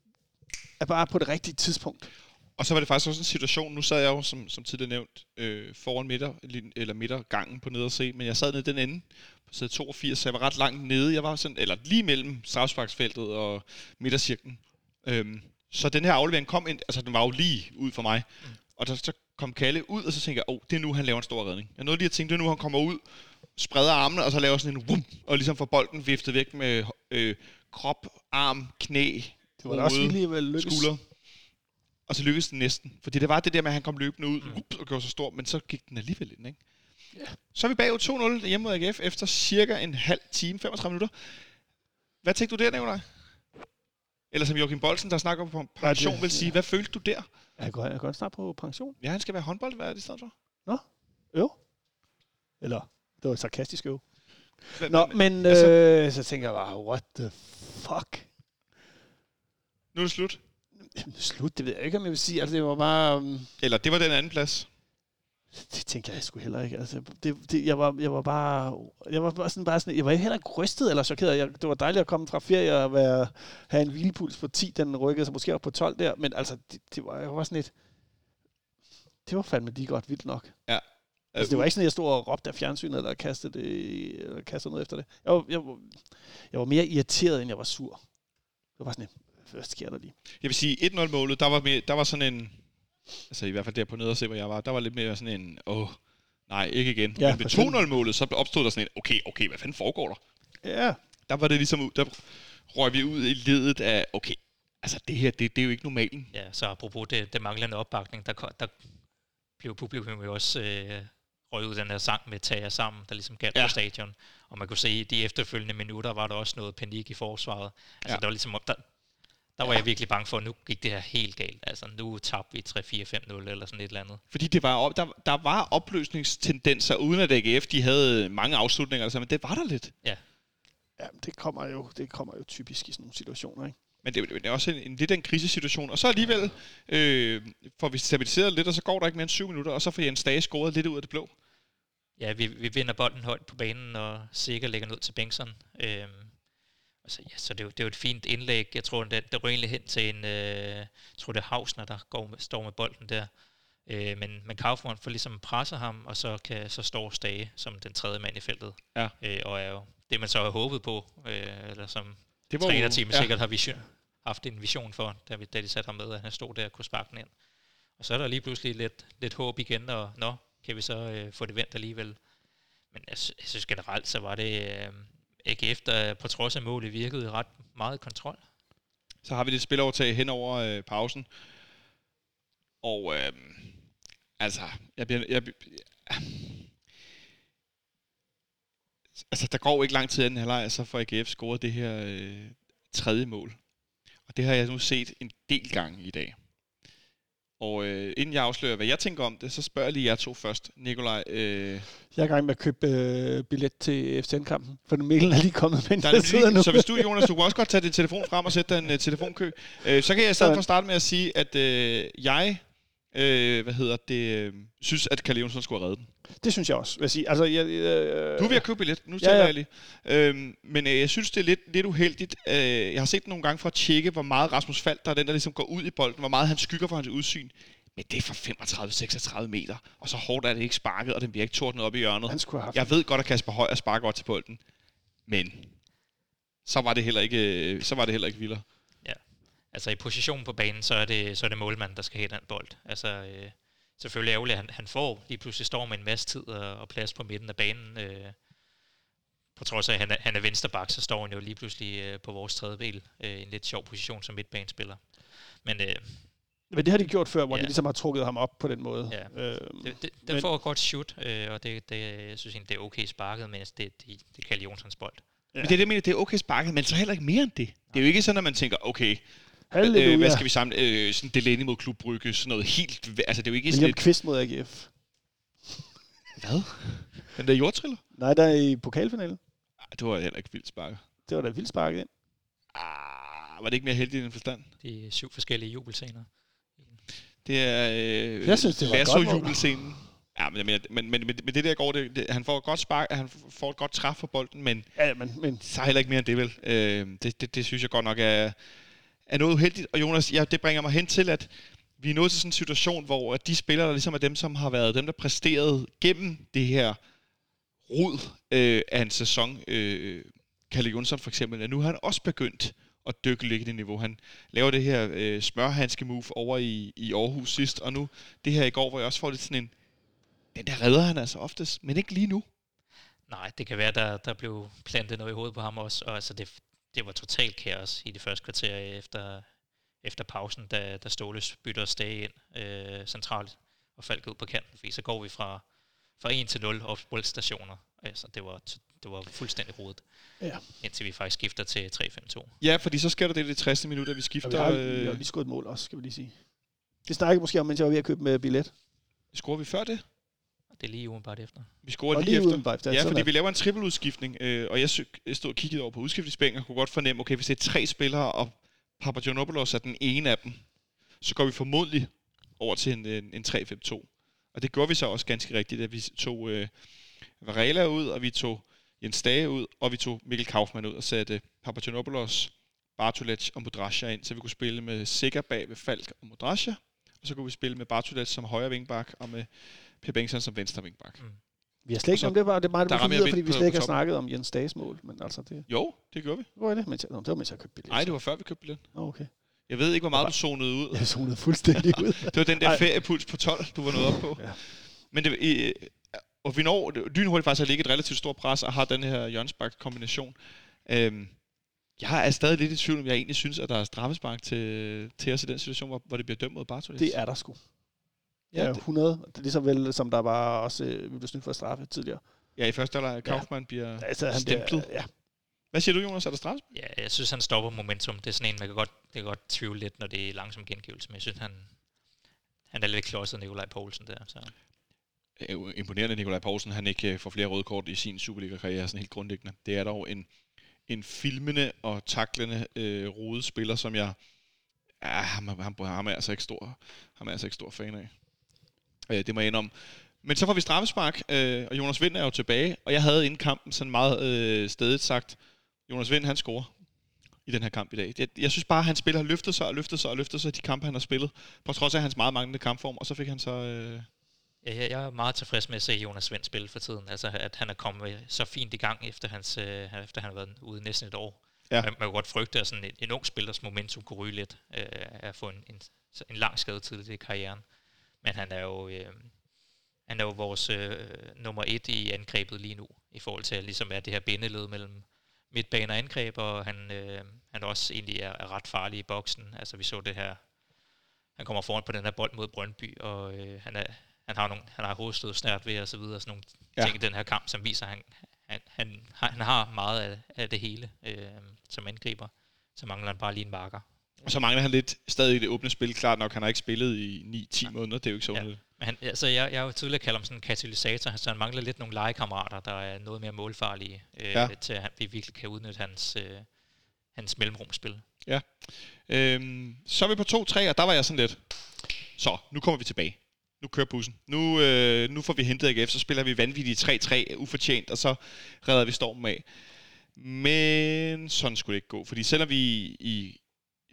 er bare på det rigtige tidspunkt. Og så var det faktisk også en situation, nu sad jeg jo, som, som tidligere nævnt, øh, foran midter, eller midtergangen på nede og se, men jeg sad nede den ende, på side 82, så jeg var ret langt nede. Jeg var sådan, eller lige mellem strafsparksfeltet og midtercirklen. Øhm, så den her aflevering kom ind, altså den var jo lige ud for mig. Mm. Og der, så kom Kalle ud, og så tænkte jeg, åh, oh, det er nu, han laver en stor redning. Jeg nåede lige at tænke, det er nu, han kommer ud, spreder armene, og så laver sådan en wum, og ligesom får bolden viftet væk med øh, krop, arm, knæ, Det var da også alligevel lykkes. skulder. Og så lykkedes den næsten. Fordi det var det der med, at han kom løbende ud Mm. mm. og gjorde så stor, men så gik den alligevel ind, ikke? Ja. Så er vi bagud 2-0 hjemme mod AGF efter cirka en halv time, 35 minutter. Hvad tænkte du der, Nicolaj? Eller som Joachim Bolsen, der snakker på pension, det- vil sige, ja. hvad følte du der? Jeg går, jeg går snart på pension. Ja, han skal være håndboldvært i stedet for. Jo. Eller, det var et sarkastisk øv. Nå, hvad- men altså- øh, så tænker jeg bare, what the fuck? Nu er det slut. Slut, det ved jeg ikke, om jeg vil sige. Altså, det var bare... Um, Eller det var den anden plads. det tænker jeg sgu heller ikke. Altså, det, det, jeg, var, jeg var bare... Jeg var bare sådan, bare sådan, jeg var heller ikke rystet eller chokeret. Jeg, det var dejligt at komme fra ferie og være, have en hvilepuls på 10, den rykkede sig måske op på 12 der. Men altså, det, det var, jeg var sådan et... Det var fandme lige godt vildt nok. Altså, det var ikke sådan, at jeg stod og råbte af fjernsynet, eller kastede, det, eller kastede noget efter det. Jeg var, jeg, var, jeg var mere irriteret, end jeg var sur. Det var sådan, hvad sker der lige? Jeg vil sige, 1-0-målet, der var, mere, der var sådan en... Altså i hvert fald der på nede og se, hvor jeg var, der var lidt mere sådan en... Åh, nej, ikke igen. Ja, Men ved 2-0-målet, så opstod der sådan en... Okay, okay, hvad fanden foregår der? Ja, Der var det ligesom... ud- Der røg vi ud i ledet af... Okay, altså det her, det, det er jo ikke normalen. Ja, så apropos det, det manglende opbakning, der, der blev publikum jo også øh, røget ud den her sang med Tager sammen, der ligesom galt Ja. på stadion. Og man kunne se, i de efterfølgende minutter var der også noget panik i forsvaret. Altså, ja. der var ligesom, der, der var jeg virkelig bange for, at nu gik det her helt galt. Altså, nu tabte vi 3-4-5-0 eller sådan et eller andet. Fordi det var op, der, der var opløsningstendenser, uden at AGF de havde mange afslutninger, altså, men det var der lidt. ja det, kommer jo, det kommer jo typisk i sådan nogle situationer, ikke? Men det, det er også en, en lidt af en krisesituation. Og så alligevel øh, får vi stabiliseret lidt, og så går der ikke mere end syv minutter, og så får Jens Dage scoret lidt ud af det blå. Ja, vi, vi vinder bolden højt på banen, og Sikker lægger ned til Bengtsson. Øhm, altså, ja, så det er, jo, det er jo et fint indlæg. Jeg tror, det, det ryger egentlig hen til en... Øh, jeg tror, det er Hausner, der går med, står med bolden der. Øh, men, men Kaufmann får ligesom presset ham, og så, kan, så står Stage som den tredje mand i feltet. Ja. Øh, og er jo det, man så har håbet på, øh, eller som Det var trænerteamet ja. sikkert har vision, haft en vision for, da, vi, da de satte ham med, at han stod der og kunne sparke den ind. Og så er der lige pludselig lidt, lidt håb igen, og nå, kan vi så øh, få det vendt alligevel. Men jeg, jeg synes generelt, så var det øh, AGF, der på trods af målet virkede ret meget kontrol. Så har vi det spilovertag hen over øh, pausen. Og øh, altså, jeg bliver... Jeg, jeg, altså, der går ikke lang tid inden halvleg, så får AGF scoret det her øh, tredje mål. Og det har jeg nu set en del gange i dag. Og øh, inden jeg afslører, hvad jeg tænker om det, så spørger jeg lige jer to først. Nikolaj, øh, Jeg er i gang med at købe øh, billet til FCN-kampen, for Mikkel er lige kommet, men Der er jeg sidder nemlig, nu. så hvis du, Jonas, du kunne også godt tage din telefon frem og sætte dig en uh, telefonkø. Uh, så kan jeg i stedet for starte med at sige, at uh, jeg uh, hvad hedder det, uh, synes, at Kalle Jonsson skulle have reddet den. Det synes jeg også, vil jeg sige. Altså, jeg, øh, Du er ved at købe billet, nu taler ja. jeg lige. Uh, men uh, jeg synes, det er lidt, lidt uheldigt. Uh, jeg har set den nogle gange for at tjekke, hvor meget Rasmus Falk, der er den, der ligesom går ud i bolden, hvor meget han skygger for hans udsyn. Men det er fra 35-36 meter, og så hårdt er det ikke sparket, og den bliver ikke tordnet op i hjørnet. han skulle have Jeg ved godt, at Kasper Højer sparker godt til bolden, men så var det heller ikke, øh, så var det heller ikke vildere. Altså i positionen på banen, så er det, så er det målmanden, der skal have den bold. Altså øh, selvfølgelig ærgerligt, at han, han får lige pludselig står med en masse tid og, og plads på midten af banen. Øh, på trods af, at han er, han er vensterbak, så står han jo lige pludselig øh, på vores tredje bil. Øh, en lidt sjov position som midtbanespiller. Men øh, Men det har de gjort før, hvor ja. De ligesom har trukket ham op på den måde. Ja. Det, det, den får et godt shoot, øh, og det, det, jeg synes egentlig, det er okay sparket, men det, det, det er Kalle Jonssons bold. Ja. Men det er det, jeg mener, det er okay sparket, men så heller ikke mere end det. Det er jo ikke sådan, at man tænker, okay, Halleluja. øh, hvad skal vi samle? Øh, sådan Delaney mod Klub Brygge, sådan noget helt... Altså, det er jo ikke sådan William et... Kvist mod AGF. Hvad? Den der jordtriller? Nej, der er i pokalfinalen. Ej, det var heller ikke vildt sparket. Det var da vildt sparket ind. Ah, var det ikke mere heldigt i den forstand? De er syv forskellige jubelscener. Det er øh, Jeg synes, det var et godt jubelscenen. Ja, men, men, men, men, men, det der går, det, det, han får et godt spark, han får et godt træf for bolden, men Ja, men, men så er heller ikke mere end det vel. Øh, det, det, det synes jeg godt nok er, er noget uheldigt. Og Jonas, ja, det bringer mig hen til, at vi er nået til sådan en situation, hvor at de spillere, der ligesom er dem, som har været dem, der præsteret gennem det her rod øh, af en sæson, øh, Kalle Jonsson for eksempel, at nu har han også begyndt at dykke lidt i det niveau. Han laver det her øh, smørhandske move over i, i Aarhus sidst, og nu det her i går, hvor jeg også får lidt sådan en, den der redder han altså oftest, men ikke lige nu. Nej, det kan være, der, der blev plantet noget i hovedet på ham også, og altså det, det var totalt kaos i det første kvarter efter, efter pausen, da, da Ståle bytter Stage ind øh, centralt og faldt ud på kanten, fordi så går vi fra, fra 1 til 0 op boldstationer. Altså det var, det var fuldstændig rodet, ja. indtil vi faktisk skifter til 3-5-2. Ja, fordi så sker der det i det 60. minut, at vi Og skifter. vi har, vi øh, har lige skudt et mål også, skal vi lige sige. Det snakkede måske om, mens jeg var ved at købe med billet. Scorer vi før det? Det er lige umiddelbart efter. Vi scorer Og lige, lige efter. efter. Ja, fordi vi laver en trippeludskiftning, øh, og jeg, stod og kiggede over på udskiftningsbænken og kunne godt fornemme, okay, hvis det er tre spillere, og Papagiannopoulos er den ene af dem, så går vi formodentlig over til en, en, en 3-5-2. Og det gjorde vi så også ganske rigtigt, at vi tog øh, Varela ud, og vi tog Jens Dage ud, og vi tog Mikkel Kaufmann ud og satte Papagenopoulos, Bartolec og Modrasja ind, så vi kunne spille med Sikker bag ved Falk og Modrasja, og så kunne vi spille med Bartolec som højre vingbak, og med Per Bengtsson som venstre vingbak. Mm. Vi har slet ikke, om det var det er meget, der videre, fordi vi slet ikke har snakket om Jens Dages mål, men altså det, Jo, det gjorde vi. hvor er det? Mens jeg, nå, det var mens jeg købte billet. Nej, det var før vi købte billet. Okay. Jeg ved ikke, hvor meget du zonede ud. Jeg zonede fuldstændig ud. Det var den der Ej. feriepuls på 12, du var nået op på. Ja. Men det, øh, og vi når lynhurtigt faktisk at ligge et relativt stort pres og har den her Jørgensbak kombination. Øhm, jeg er stadig lidt i tvivl, om jeg egentlig synes, at der er straffespark til, til os i den situation, hvor, hvor det bliver dømt mod Bartolis. Det er der sgu. Ja, Ja, det- 100. Det er lige så vel, som der var også, øh, vi blev snydt for straffe tidligere. Ja, i første alder Kaufmann bliver Altså, han stemplet. bliver, ja, Hvad siger du, Jonas? Er der straffespark? Ja, jeg synes, han stopper momentum. Det er sådan en, man kan godt, det kan godt tvivle lidt, når det er langsom gengivelse, men jeg synes, han, han er lidt klodset Nikolaj Poulsen der. Så. Jo imponerende, Nikolaj Poulsen han ikke øh, får flere røde kort i sin Superliga-karriere, sådan helt grundlæggende. Det er dog en, en filmende og taklende øh, rodet spiller, som jeg... Ja, ham, ham, ham, er jeg altså ikke stor, ham er altså ikke stor fan af. Øh, det må jeg indrømme. Men så får vi straffespark, øh, og Jonas Vind er jo tilbage, og jeg havde inden kampen sådan meget øh, stedigt sagt, Jonas Vind, han scorer i den her kamp i dag. Jeg, jeg synes bare, at han spiller har løftet sig og løftet sig og løftet sig i de kampe, han har spillet, på trods af hans meget manglende kampform, og så fik han så... Øh, Ja, jeg, jeg er meget tilfreds med at se Jonas Svend spille for tiden. Altså, at han er kommet så fint i gang, efter, hans, øh, efter han har været ude næsten et år. Ja. Man, man kan godt frygte, at sådan en, en ung spillers momentum kunne ryge lidt øh, af at få en, en, en lang skade tidligt i karrieren. Men han er jo, øh, han er jo vores øh, nummer et i angrebet lige nu, i forhold til at ligesom er det her bindeled mellem midtbane og angreb, og han, øh, han også egentlig er, er ret farlig i boksen. Altså vi så det her, han kommer foran på den her bold mod Brøndby, og øh, han, er, han har nogle, han har hovedstød snært ved og så videre, sådan nogle Ja. ting i den her kamp, som viser, at han, han, han, har, han har meget af, af det hele øh, som angriber. Så mangler han bare lige en marker. Og så mangler han lidt stadig i det åbne spil. Klart nok, han har ikke spillet i 9-10 måneder. Det er jo ikke så Ja. Men han, altså, jeg, jeg har jo tidligere kaldt ham sådan en katalysator, så han mangler lidt nogle legekammerater, der er noget mere målfarlige, øh, Ja. ja. til at vi virkelig kan udnytte hans, øh, hans mellemrumspil. Øhm, så er vi på 2-3, og der var jeg sådan lidt... Så, nu kommer vi tilbage. Nu kører bussen. Nu, øh, nu får vi hentet AGF, så spiller vi vanvittigt 3-3 ufortjent, og så redder vi stormen af. Men sådan skulle det ikke gå, fordi selvom vi i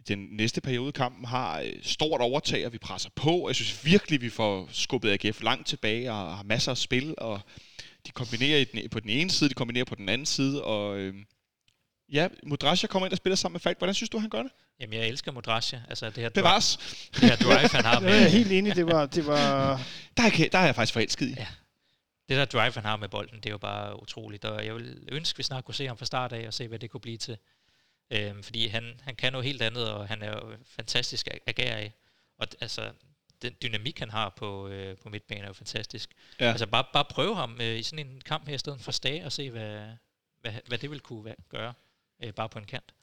den næste periode kampen har øh, stort overtag, og vi presser på, jeg synes virkelig, vi får skubbet AGF langt tilbage, og har masser af spil, og de kombinerer i den, på den ene side, de kombinerer på den anden side, og øh, ja, Mudrasja kommer ind og spiller sammen med Falk. Hvordan synes du, han gør det? Jamen, jeg elsker Modrasja. Altså, det her, drive, Bevares. det her drive, han har det er jeg med, helt enig. Det var, det var Der er, der er jeg faktisk forelsket i. Ja. det der drive, han har med bolden, det er jo bare utroligt. Og jeg vil ønske, at vi snart kunne se ham fra start af, og se, hvad det kunne blive til. Øhm, fordi han, han kan noget helt andet, og han er jo fantastisk at agere af. Og altså, den dynamik, han har på, øh, på midtbanen, er jo fantastisk. Ja. Altså, bare, bare prøve ham øh, i sådan en kamp her, i stedet for Stage, og se, hvad, hvad, hvad det vil kunne gøre, øh, bare på en kant.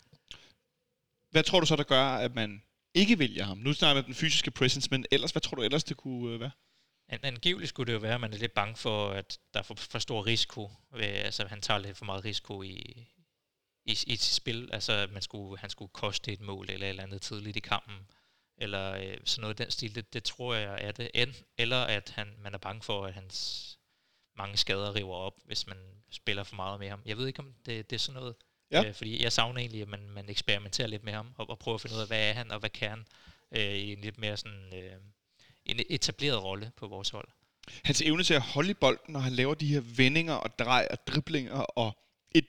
Hvad tror du så, der gør, at man ikke vælger ham? Nu snakker vi om den fysiske presence, men ellers, hvad tror du ellers, det kunne øh, være? An- Angiveligt skulle det jo være, at man er lidt bange for, at der er for, for stor risiko. Ved, altså, han tager lidt for meget risiko i, i, i sit spil. Altså, man skulle, han skulle koste et mål eller et eller andet tidligt i kampen. Eller øh, sådan noget i den stil. Det, det tror jeg er det. En, eller at han, man er bange for, at hans mange skader river op, hvis man spiller for meget med ham. Jeg ved ikke, om det, det er sådan noget. Ja. Øh, fordi jeg savner egentlig, at man, man eksperimenterer lidt med ham, og, og prøver at finde ud af, hvad er han, og hvad kan han, øh, i en lidt mere sådan... Øh, en etableret rolle på vores hold. Hans evne til at holde i bolden, når han laver de her vendinger og drej og driblinger og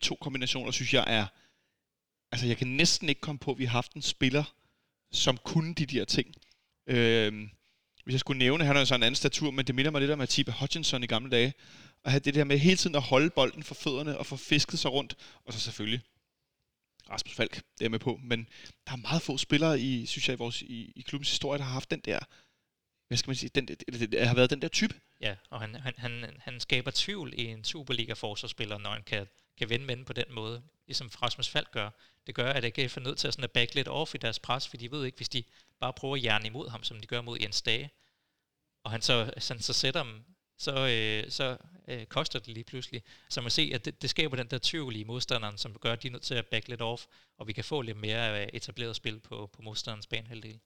1-2 kombinationer, synes jeg er... Altså, jeg kan næsten ikke komme på, at vi har haft en spiller, som kunne de der ting. Øhm, hvis jeg skulle nævne, han har jo så en anden statur, men det minder mig lidt om Atiba Hutchinson i gamle dage. At have det der med hele tiden at holde bolden for fødderne og få fisket sig rundt. Og så selvfølgelig Rasmus Falk, det er med på. Men der er meget få spillere i, synes jeg, i, vores, i, i klubbens historie, der har haft den der hvad skal man sige, den, eller der har været den der type. Ja, og han, han, han, han skaber tvivl i en Superliga-forsvarsspiller, når han kan, kan vende med på den måde, ligesom Rasmus Falk gør. Det gør, at AGF er nødt til at, sådan at back lidt off i deres pres, for de ved ikke, hvis de bare prøver at jern imod ham, som de gør mod Jens Dage, og han så, sådan, så sætter dem, så, øh, så øh, koster det lige pludselig. Så man ser, at det, det skaber den der tvivl i modstanderen, som gør, at de er nødt til at back lidt off, og vi kan få lidt mere etableret spil på, på modstanderens banehalvdel.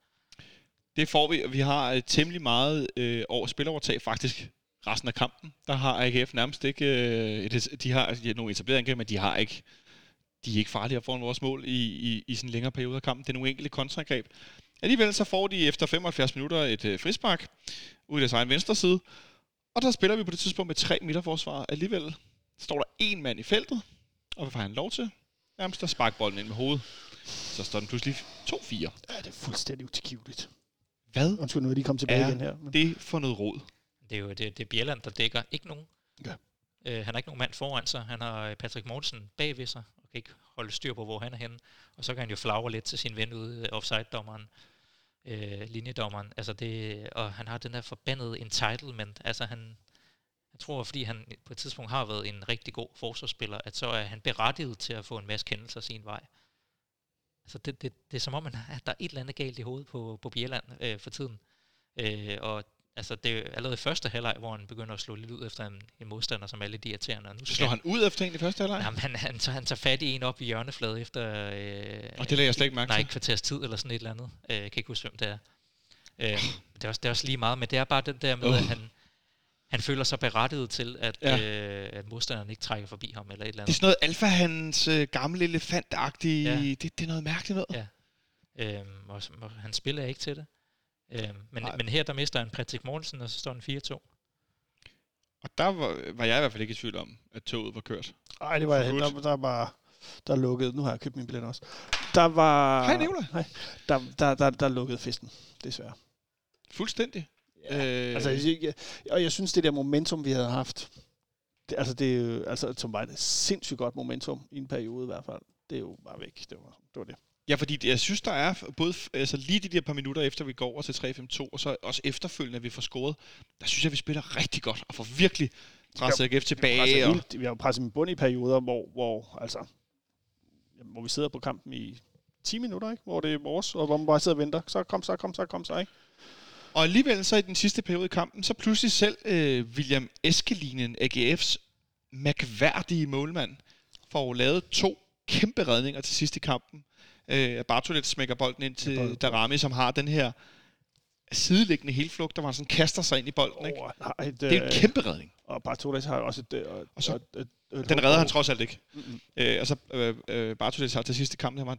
Det får vi, og vi har øh, temmelig meget øh, over spilovertag faktisk resten af kampen. Der har AGF nærmest ikke... Øh, et, de har de har nogle etablerede angreb, men de har ikke... De er ikke farlige foran vores mål i, i, i sådan en længere periode af kampen. Det er nogle enkelte kontraangreb. Alligevel så får de efter 75 minutter et øh, frispark ud i deres egen venstre side. Og der spiller vi på det tidspunkt med tre midterforsvar. Alligevel står der en mand i feltet, og hvad får han lov til? Nærmest at sparke bolden ind med hovedet. Så står den pludselig 2-4. Ja, det er fuldstændig utilgiveligt. Hvad Undskyld, nu er de kommet tilbage igen her. Men... det for noget råd? Det er jo det, det er Bjelland, der dækker ikke nogen. Ja. Øh, han har ikke nogen mand foran sig. Han har øh, Patrick Mortensen bagved sig, og kan ikke holde styr på, hvor han er henne. Og så kan han jo flagre lidt til sin ven ude, øh, offside-dommeren, øh, linjedommeren. Altså det, og han har den der forbandede entitlement. Altså han, jeg tror, fordi han på et tidspunkt har været en rigtig god forsvarsspiller, at så er han berettiget til at få en masse kendelser sin vej. Altså det, det, det er som om, at der er et eller andet galt i hovedet på, på Bjelland øh, for tiden. Øh, og altså det er allerede i første halvleg, hvor han begynder at slå lidt ud efter en, en modstander, som er lidt irriterende. Og nu Så slår han ud efter en i første halvleg? Jamen, han, han, tager, han tager fat i en op i hjørnefladet efter... Øh, Og det lagde jeg slet ikke mærke Nej, et kvarters tid eller sådan et eller andet. Øh, jeg kan ikke huske, hvem det er. Øh, det, er også, det er også lige meget, men det er bare den der med, Uh. at han, han føler sig berettiget til, at, Ja. øh, at modstanderen ikke trækker forbi ham eller et eller Det er andet. sådan noget alfa hans øh, gamle elefant-agtige... Ja. Det, det er noget mærkeligt noget. Ja. Øhm, og, og han spiller ikke til det. Øhm, men, Nej. men her der mister han Patrick Mortensen, og så står den 4-2. Og der var, var jeg i hvert fald ikke i tvivl om, at toget var kørt. Nej, det var jeg der, der var der lukkede. Nu har jeg købt min billet også. Der var... Hej, Nicolaj. Hej. Der, der, der, der lukkede festen, desværre. Fuldstændig. Ja. Øh, Altså, jeg, jeg, og jeg synes, det der momentum, vi havde haft, det, altså, det er jo, altså, som var et sindssygt godt momentum i en periode i hvert fald. Det er jo bare væk. Det var det. Var det. Ja, fordi jeg synes, der er både altså lige de der par minutter efter, vi går over til 3-5-2, og så også efterfølgende, at vi får scoret, der synes jeg, vi spiller rigtig godt, og får virkelig presset AGF tilbage. Altså, Og, helt, vi har presset med bund i perioder, hvor, hvor, altså, hvor vi sidder på kampen i 10 minutter, ikke? hvor det er vores, og hvor man bare sidder og venter. Så kom, så kom, så kom, så ikke? og alligevel så i den sidste periode i kampen, så pludselig selv øh, William Eskelinen, AGF's mærkværdige målmand, får lavet to kæmpe redninger til sidst i kampen. Øh, Bartolet smækker bolden ind til bolden. Darami, som har den her sideliggende helflugt, der var sådan kaster sig ind i bolden. Ikke? Oh, nej, et, Det er jo en kæmpe redning. Og Bartoles har også et... øh, Og så- et, et, et, Den redder han trods alt ikke. Mm-mm. Øh, og så øh, øh, Bartolet har til sidste kamp, han var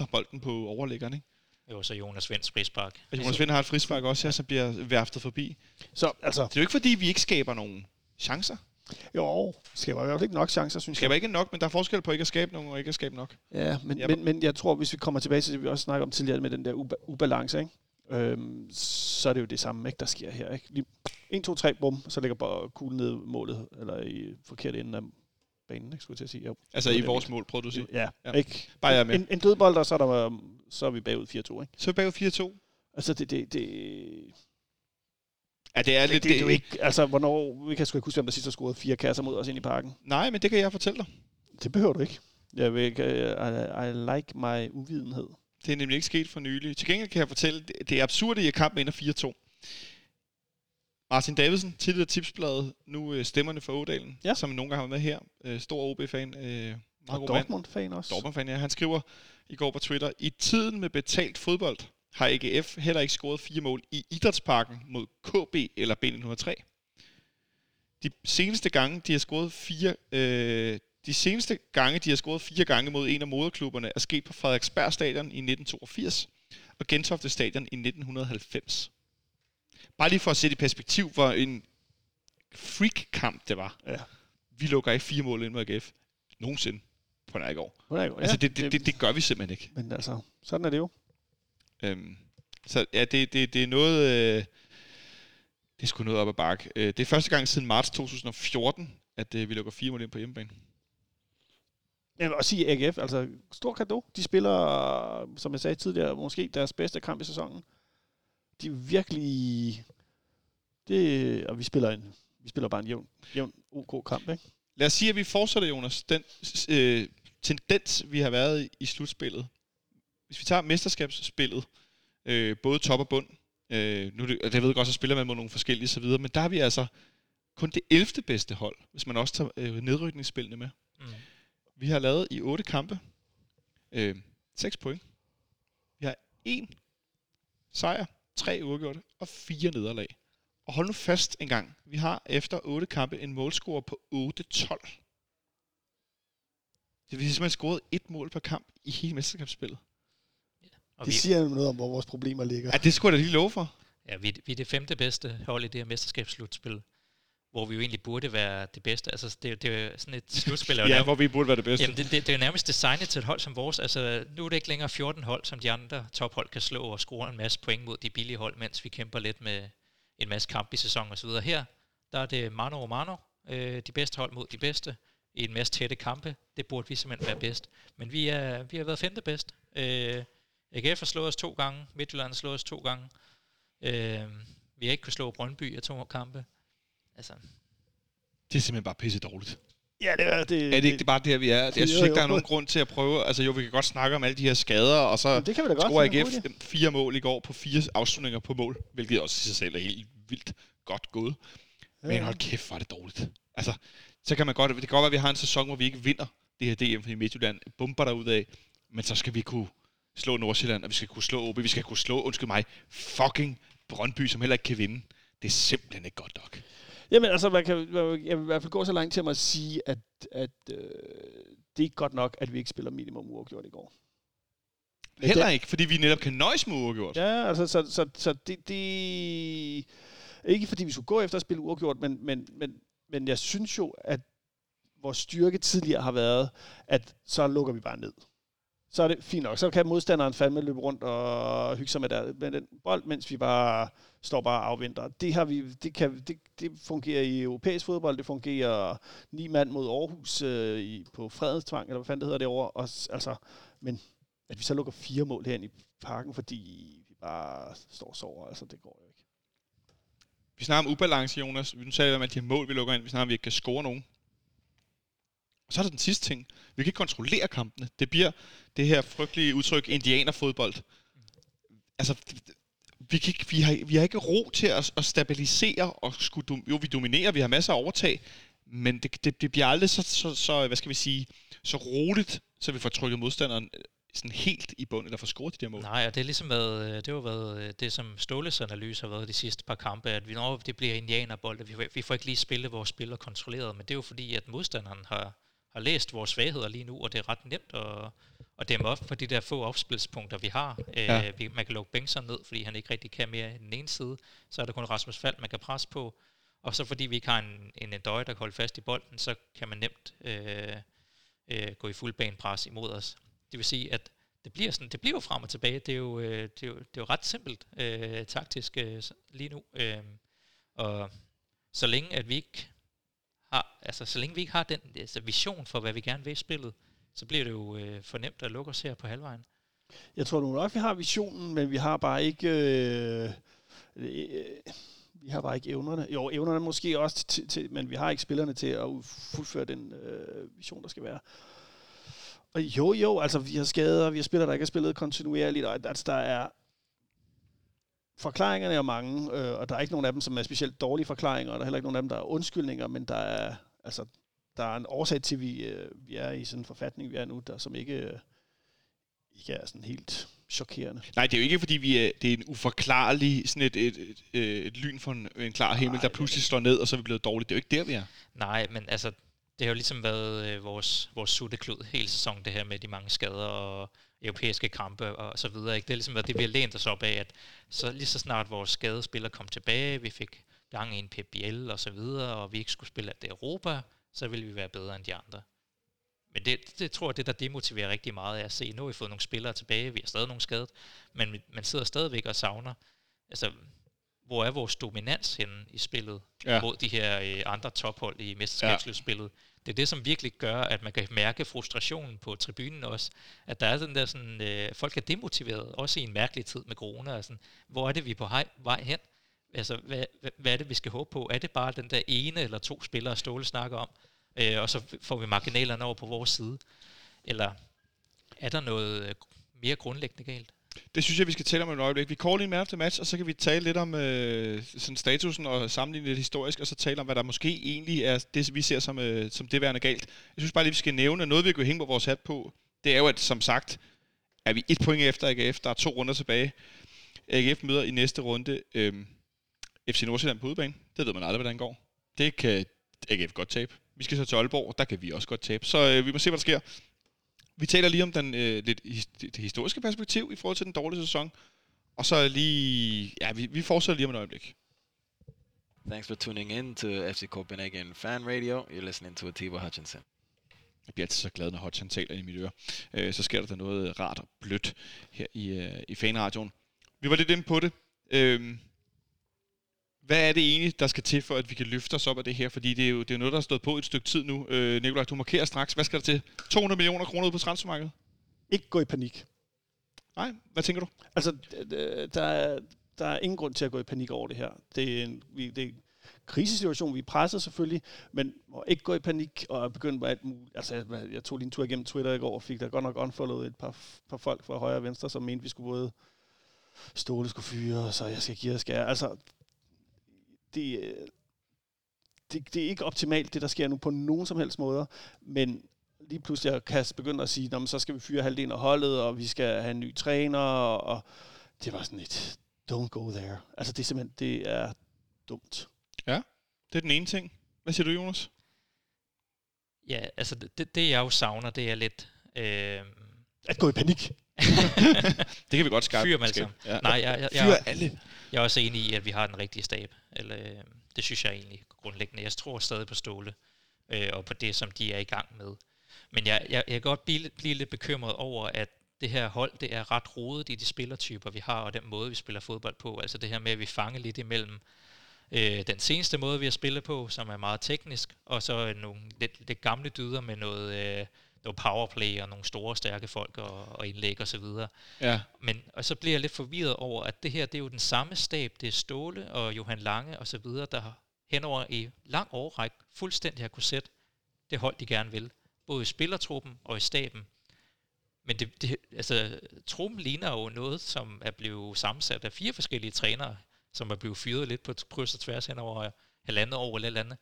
en bolden på overlæggeren. Ikke? Jo, så Jonas Vinds frispark. Og Jonas Vind har et frispark også her, som bliver værftet forbi. Så altså, Det er jo ikke fordi, vi ikke skaber nogen chancer. Jo, skaber i hvert fald ikke nok chancer, synes Vi skaber ikke nok, men der er forskel på ikke at skabe nogen og ikke at skabe nok. Ja, men, Ja, men, men jeg tror, hvis vi kommer tilbage til det, vi også snakker om tidligere med den der uba- ubalance, ikke? Øhm, så er det jo det samme, ikke, der sker her. Ikke? Lige 1, 2, 3, bum, så ligger bare kuglen ned målet, eller i forkert ende af banen, ikke, skulle jeg til at sige. Jo. Altså i vores mål, prøver du at sige. Ja, Ja. ikke? Bare jeg med. En, en dødbold, og så er, der, så er vi bagud 4-2, ikke? Så er vi bagud 4-2. Altså, det, det, det, Ja, det er det, lidt... det, det, er jo ikke, altså, hvornår, vi kan sgu ikke huske, hvem der sidst har scoret fire kasser mod os ind i parken. Nej, men det kan jeg fortælle dig. Det behøver du ikke. Jeg vil ikke, I, I like my uvidenhed. Det er nemlig ikke sket for nylig. Til gengæld kan jeg fortælle, det- det er absurd, at kampen ender 4-2. Martin Davidsen, tidligere tipsbladet, nu øh, stemmerne for Ådalen, Ja. som nogle gange har været med her. Øh, stor OB-fan. Øh, Og. Dortmund-fan også. Dortmund-fan, ja. Han skriver i går på Twitter, i tiden med betalt fodbold har AGF heller ikke scoret fire mål i Idrætsparken mod KB eller B903. De seneste gange, de har scoret fire, øh, de seneste gange, de har scoret fire gange mod en af moderklubberne, er sket på Frederiksberg Stadion i 1982 og Gentofte Stadion i 1990. Bare lige for at sætte i perspektiv, hvor en freak-kamp det var. Ja. Vi lukker ikke fire mål ind mod AGF. Nogensinde på. Hun er jo- Altså, ja, det, det, det, det gør vi simpelthen ikke. Men altså, sådan er det jo. Øhm, så ja, det, det, det er noget... Øh, det er sgu noget op ad bakke. Øh, det er første gang siden marts 2014, at øh, vi lukker fire mål ind på hjemmebane. Jeg vil også sige AGF, altså stor kado. De spiller, som jeg sagde tidligere, måske deres bedste kamp i sæsonen. De er virkelig... Det, og vi spiller, en, vi spiller bare en jævn, jævn OK kamp, ikke? Lad os sige, at vi fortsætter, Jonas, den øh, tendens, vi har været i, i slutspillet. Hvis vi tager mesterskabsspillet, øh, både top og bund, øh, nu er det, jeg ved godt, så spiller man mod nogle forskellige osv., men der har vi altså kun det 11. bedste hold, hvis man også tager øh, nedrykningsspillene med. Mm. Vi har lavet i otte kampe øh, 6 point. Vi har en sejr tre uafgjorte og fire nederlag. Og hold nu fast en gang. Vi har efter otte kampe en målscore på 8-12. Det vil sige, at man scoret et mål per kamp i hele mesterskabsspillet. Og Det vi, siger noget om, hvor vores problemer ligger. Ja, det skulle jeg da lige love for. ja, vi, vi er det femte bedste hold i det her mesterskabsslutspil, hvor vi jo egentlig burde være det bedste. Altså, det, er det er jo sådan et slutspil. er jo Ja, nærmest- hvor vi burde være det bedste. Jamen, det, det, det er jo nærmest designet til et hold som vores. Altså, nu er det ikke længere 14 hold, som de andre tophold kan slå og score en masse point mod de billige hold, mens vi kæmper lidt med en masse kamp i sæsonen osv. Her, der er det mano og mano, øh, de bedste hold mod de bedste, i en masse tætte kampe. Det burde vi simpelthen være bedst. Men vi, er, vi har været femte bedst. Øh, AGF har slået os to gange, Midtjylland har slået os to gange. Øh, vi har ikke kunnet slå Brøndby af to kampe. Altså, Det er simpelthen bare pisse dårligt. Ja, det er det. Er det ikke det bare der, vi er? Jeg synes ikke, der er nogen grund til at prøve. Altså jo, vi kan godt snakke om alle de her skader, og så Jamen, det kan vi da godt. scorer er god AGF fire mål i går på fire afslutninger på mål, hvilket også i sig selv er helt vildt godt gået. idé. Men hold kæft, hvor er det dårligt. Altså, så kan man godt, det kan godt være, at vi har en sæson, hvor vi ikke vinder det her DM, fordi Midtjylland bomber der ud af, men så skal vi kunne slå Nordsjælland, og vi skal kunne slå OB, vi skal kunne slå, undskyld mig, fucking Brøndby, som heller ikke kan vinde. Det er simpelthen ikke godt nok. Jamen, altså, man kan, man- jeg vil i hvert fald gå så langt til at sige, at, at øh, det er ikke godt nok, at vi ikke spiller minimum uafgjort i går. Heller ikke, fordi vi netop kan nøjes med uafgjort. Ja, altså, så, så, så det, det... Ikke fordi vi skulle gå efter at spille uafgjort, men, men, men, men jeg synes jo, at vores styrke tidligere har været, at så lukker vi bare ned. Så er det fint nok. Så kan modstanderen fandme løbe rundt og hygge sig med, der, med den bold, mens vi bare står bare og afventer. Det, har vi, det, kan, det, det fungerer i europæisk fodbold. Det fungerer ni mand mod Aarhus øh, i, på Fredenstvang, eller hvad fanden det hedder derovre. Og, altså, men at vi så lukker fire mål herinde i parken, fordi vi bare står og sover, altså det går jo ikke. Vi snakker om ubalance, Jonas. Vi nu taler om, at de her mål, vi lukker ind. Vi snakker om, at vi ikke kan score nogen. Og så er der den sidste ting. Vi kan ikke kontrollere kampene. Det bliver det her frygtelige udtryk, indianerfodbold. Altså, vi, kan ikke, vi, har, vi har ikke ro til at, at stabilisere og skulle... dom- Jo, vi dominerer, vi har masser af overtag, men det, det, det bliver aldrig så, så, så, hvad skal vi sige, så roligt, så vi får trykket modstanderen øh, sådan helt i bund, eller får scoret de der mål. Nej, og det er ligesom været, øh, det har været øh, det, som Ståles analyse har været de sidste par kampe, at vi når det bliver indianerbold, at vi, vi får ikke lige spillet vores spillere kontrolleret, men det er jo fordi, at modstanderen har, har læst vores svagheder lige nu, og det er ret nemt at, at dæmme op for de der få opspilspunkter, vi har. Ja. Øh, vi, man kan lukke Bengtsson ned, fordi han ikke rigtig kan mere i den ene side, så er der kun Rasmus Fald, man kan presse på, og så fordi vi ikke har en, en Endøje, der kan holde fast i bolden, så kan man nemt øh, øh, gå i fuld banepres imod os. Det vil sige, at det bliver, sådan, det bliver frem og tilbage. Det er jo, øh, det er jo, det er jo ret simpelt øh, taktisk øh, lige nu. Øh, og så længe at vi ikke har, altså så længe vi ikke har den altså, vision for, hvad vi gerne vil i spillet, så bliver det jo øh, for nemt at lukke os her på halvvejen. Jeg tror nu nok, vi har visionen, men vi har bare ikke... Øh, øh, vi har bare ikke evnerne. Jo, evnerne måske også, til, til, men vi har ikke spillerne til at fuldføre den øh, vision, der skal være. Og jo, jo, altså vi har skader, vi har spillere, der ikke har spillet kontinuerligt, og altså, der er forklaringerne er mange, øh, og der er ikke nogen af dem, som er specielt dårlige forklaringer, og der er heller ikke nogen af dem, der er undskyldninger, men der er, altså, der er en årsag til, at vi, øh, vi er i sådan en forfatning, vi er nu, der som ikke, øh, ikke er sådan helt chokerende. Nej, det er jo ikke, fordi vi er, det er en uforklarlig, sådan et, et, et, et, et lyn for en, en klar himmel, Nej, der er pludselig slår ned, og så er vi blevet dårlige. Det er jo ikke der, vi er. Nej, men altså, det har jo ligesom været øh, vores, vores sutteklud hele sæsonen, det her med de mange skader og europæiske kampe og så videre. Ikke? Det har ligesom været det, vi har lænt os op af, at så lige så snart vores skadespillere kom tilbage, vi fik gang i en PBL og så videre, og vi ikke skulle spille alt det Europa, så ville vi være bedre end de andre. Men det, det tror jeg, det der demotiverer rigtig meget er at se, nu har vi fået nogle spillere tilbage, vi har stadig nogle skadet, men vi- man sidder stadigvæk og savner, altså, hvor er vores dominans henne i spillet Ja. ja. mod de her øh, andre tophold i mesterskabsslutspillet? Det er det, som virkelig gør, at man kan mærke frustrationen på tribunen også. At der er den der sådan, øh, folk er demotiveret, også i en mærkelig tid med corona. Og sådan, hvor er det, vi er på hej, vej hen? Altså, hvad, hvad, hvad er det, vi skal håbe på? Er det bare den der ene eller to spillere, Ståle snakker om, øh, og så får vi marginalerne over på vores side? Eller er der noget øh, mere grundlæggende galt? Det synes jeg, vi skal tale om et øjeblik. Vi caller lige en man after match, og så kan vi tale lidt om øh, sådan statusen og sammenligne lidt historisk, og så tale om, hvad der måske egentlig er det, vi ser som, øh, som det værende galt. Jeg synes bare lige, vi skal nævne, noget vi kan hænge på vores hat på, det er jo, at som sagt, er vi et point efter AGF, der er to runder tilbage. AGF møder i næste runde øh, FC Nordsjælland på udebane. Det ved man aldrig, hvordan det går. Det kan AGF godt tabe. Vi skal så til Aalborg, der kan vi også godt tabe. Så øh, vi må se, hvad der sker. Vi taler lige om den, øh, lidt, det historiske perspektiv i forhold til den dårlige sæson. Og så lige... Ja, vi, vi fortsætter lige om et øjeblik. Thanks for tuning in to FC Copenhagen Fan Radio. You're listening to Atiba Hutchinson. Jeg bliver altid så glad, når Hutchin taler i mit øre. Øh, så sker der noget rart og blødt her i, øh, i fanradioen. Vi var lidt inde på det. Øh, hvad er det egentlig, der skal til, for at vi kan løfte os op af det her? Fordi det er jo, det er noget, der har stået på et stykke tid nu. Øh, Nikolaj, du markerer straks. Hvad skal der til? 200 millioner kroner ud på transfermarkedet? Ikke gå i panik. Nej, hvad tænker du? Altså, der er, der er ingen grund til at gå i panik over det her. Det er en, vi, det er en krisesituation, vi er presset selvfølgelig, men må ikke gå i panik og begynde på alt muligt. Altså, jeg, jeg tog lige en tur igennem Twitter i går og fik der godt nok unfollowet et par, par folk fra højre og venstre, som mente, vi skulle både Ståle skulle fyre, så jeg skal give og skære. Altså, det, det, det er ikke optimalt, det der sker nu på nogen som helst måder, men lige pludselig kan jeg begynde at sige, så skal vi fyre halvdelen af holdet, og vi skal have en ny træner, og det var sådan et, don't go there. Altså det er simpelthen, det er dumt. Ja, det er den ene ting. Hvad siger du, Jonas? Ja, altså det, det jeg jo savner, det er lidt... Øh... At gå i panik. Det kan vi godt skabe. Fyr dem alle Ja. Nej, jeg, jeg, jeg, Fyr alle. Jeg er også enig i, at vi har den rigtige stab. Eller, øh, det synes jeg egentlig grundlæggende. Jeg tror stadig på Ståle, øh, og på det, som de er i gang med. Men jeg, jeg, jeg kan godt blive, blive lidt bekymret over, at det her hold, det er ret rodet i de spillertyper, vi har, og den måde, vi spiller fodbold på. Altså det her med, at vi fanger lidt imellem øh, den seneste måde, vi har spillet på, som er meget teknisk, og så nogle lidt, lidt gamle dyder med noget, øh, noget powerplay og nogle store, stærke folk og, og indlæg og så videre. Ja. Men, og så bliver jeg lidt forvirret over, at det her, det er jo den samme stab, det er Ståle og Johan Lange og så videre, der henover i lang årræk fuldstændig har kunne sætte det hold, de gerne vil. Både i spillertruppen og i staben. Men det, det, altså, truppen ligner jo noget, som er blevet sammensat af fire forskellige trænere, som er blevet fyret lidt på kryds og tværs hen over halvandet år eller andet.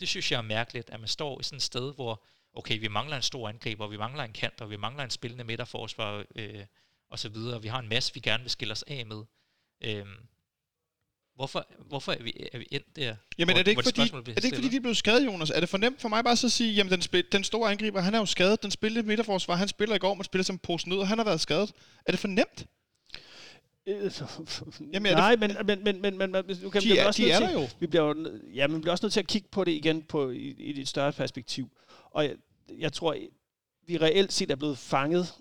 Det synes jeg er mærkeligt, at man står i sådan et sted, hvor okay, vi mangler en stor angriber, vi mangler en kant, og vi mangler en spillende midterforsvar, øh, og så videre. Vi har en masse, vi gerne vil skille os af med. Øh, hvorfor, hvorfor er, vi, er vi endt der? Jamen hvor, er det ikke, fordi, er det ikke fordi, de er blevet skadet, Jonas? Er det for nemt for mig bare så at sige, jamen den, spil, den store angriber, han er jo skadet, den spillede midterforsvar, han spiller i går, man spiller som posen ud, og han har været skadet. Er det for nemt? Jamen, Nej, men, men, men, men, men, kan de, vi er, også de er til, der jo. Vi bliver jo, ja, men vi bliver også nødt til at kigge på det igen på, i, i et større perspektiv. Og jeg, jeg tror, vi reelt set er blevet fanget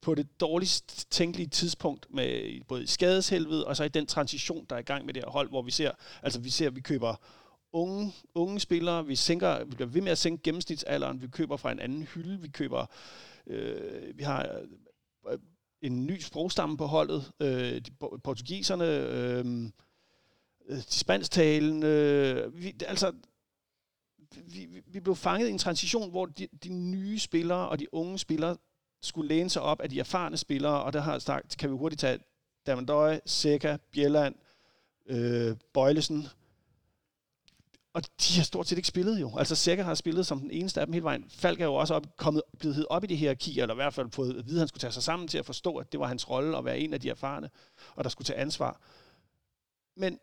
på det dårligst tænkelige tidspunkt med både i skadeshelvede og så i den transition, der er i gang med det her hold, hvor vi ser, altså vi ser, at vi køber unge, unge spillere, vi, sænker, vi bliver ved med at sænke gennemsnitsalderen, vi køber fra en anden hylde, vi køber, øh, vi har øh, en ny sprogstamme på holdet, øh, de portugiserne, øh, øh, de spansktalende, øh, vi, altså vi, vi blev fanget i en transition, hvor de, de nye spillere og de unge spillere skulle læne sig op af de erfarne spillere, og der har sagt, kan vi hurtigt tage Davendøj, Seca, Bjelland, øh, Bøjlesen, og de har stort set ikke spillet jo. Altså Seca har spillet som den eneste af dem hele vejen. Falk er jo også op, kommet, blevet op i det hierarki, eller i hvert fald fået at vide, at han skulle tage sig sammen til at forstå, at det var hans rolle at være en af de erfarne, og der skulle tage ansvar. Men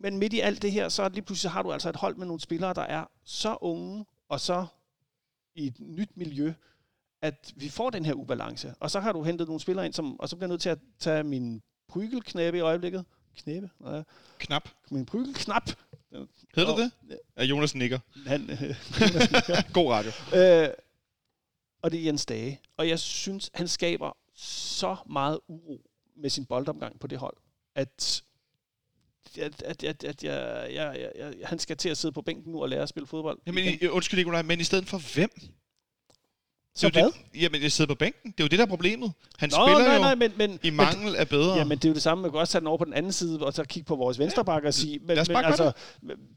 men midt i alt det her, så lige pludselig har du altså et hold med nogle spillere, der er så unge, og så i et nyt miljø, at vi får den her ubalance. Og så har du hentet nogle spillere ind, som, og så bliver jeg nødt til at tage min prygelknæbe i øjeblikket. Knæbe? Nej. Knap. Min prygelknap. Hedder det det? Ja, Jonas nikker. Han, øh, God radio. Øh, og det er Jens Dage. Og jeg synes, han skaber så meget uro med sin boldomgang på det hold, at at, at, at, at jeg, jeg, jeg, jeg, han skal til at sidde på bænken nu og lære at spille fodbold. Jamen, i, undskyld Nicolaj, men i stedet for hvem? Så det hvad? Det, jamen, jeg sidder på bænken. Det er jo det, der er problemet. Han Nå, spiller nej, nej, men, men, i mangel af bedre. Jamen, det er jo det samme. Man kan også tage den over på den anden side, og så kigge på vores venstrebakker og sige, men, men altså,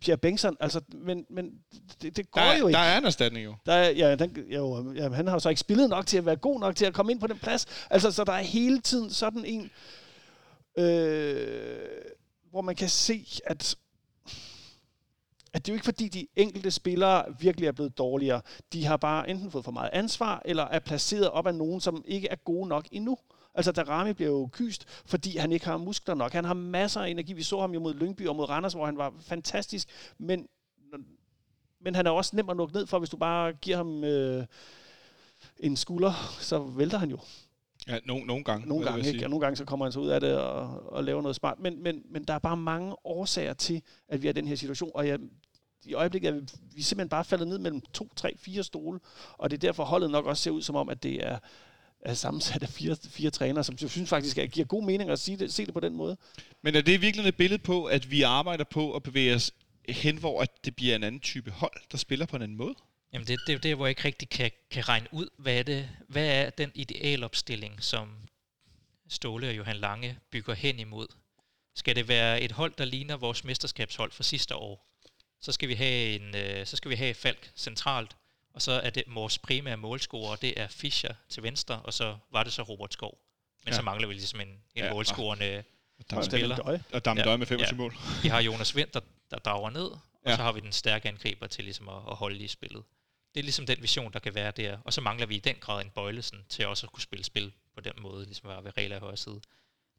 Pierre Bengtsson, altså, men, men det, det går der, jo ikke. Der er en erstatning jo. Der er, ja, den, jo, ja, han har jo så ikke spillet nok til at være god nok til at komme ind på den plads. Altså, så der er hele tiden sådan en... Øh, hvor man kan se, at at det er jo ikke fordi, de enkelte spillere virkelig er blevet dårligere. De har bare enten fået for meget ansvar, eller er placeret op af nogen, som ikke er gode nok endnu. Altså, Darami bliver jo kyst, fordi han ikke har muskler nok. Han har masser af energi. Vi så ham jo mod Lyngby og mod Randers, hvor han var fantastisk, men, men han er også nem at lukke ned for, hvis du bare giver ham øh, en skulder, så vælter han jo. Ja, no, nogle gange. Nogle gange, ikke? Og nogle gange så kommer han så ud af det og, og laver noget smart. Men, men, men der er bare mange årsager til, at vi er i den her situation. Og jeg, i øjeblikket er vi, vi er simpelthen bare faldet ned mellem to, tre, fire stole. Og det er derfor holdet nok også ser ud som om, at det er, er sammensat af fire, fire trænere, som jeg synes faktisk at giver god mening at sige det, se det på den måde. Men er det virkelig et billede på, at vi arbejder på at bevæge os hen, hvor at det bliver en anden type hold, der spiller på en anden måde? Jamen det, det er jo det, hvor jeg ikke rigtig kan, kan regne ud, hvad er, det, hvad er den idealopstilling, som Ståle og Johan Lange bygger hen imod. Skal det være et hold, der ligner vores mesterskabshold fra sidste år, så skal vi have en, øh, så skal vi have Falk centralt, og så er det vores primære målscorer, det er Fischer til venstre, og så var det så Robert Skov. Men Ja. så mangler vi ligesom en, en Ja, målscorende Der Og spiller. Og Dam Ja, Døje med 25 ja. mål. Vi har Jonas Vind, der, der drager ned, og ja. så har vi den stærke angriber til ligesom at, at holde i spillet. Det er ligesom den vision, der kan være der. Og så mangler vi i den grad en Bøjlesen til også at kunne spille spil på den måde, ligesom at være ved regler i højre side.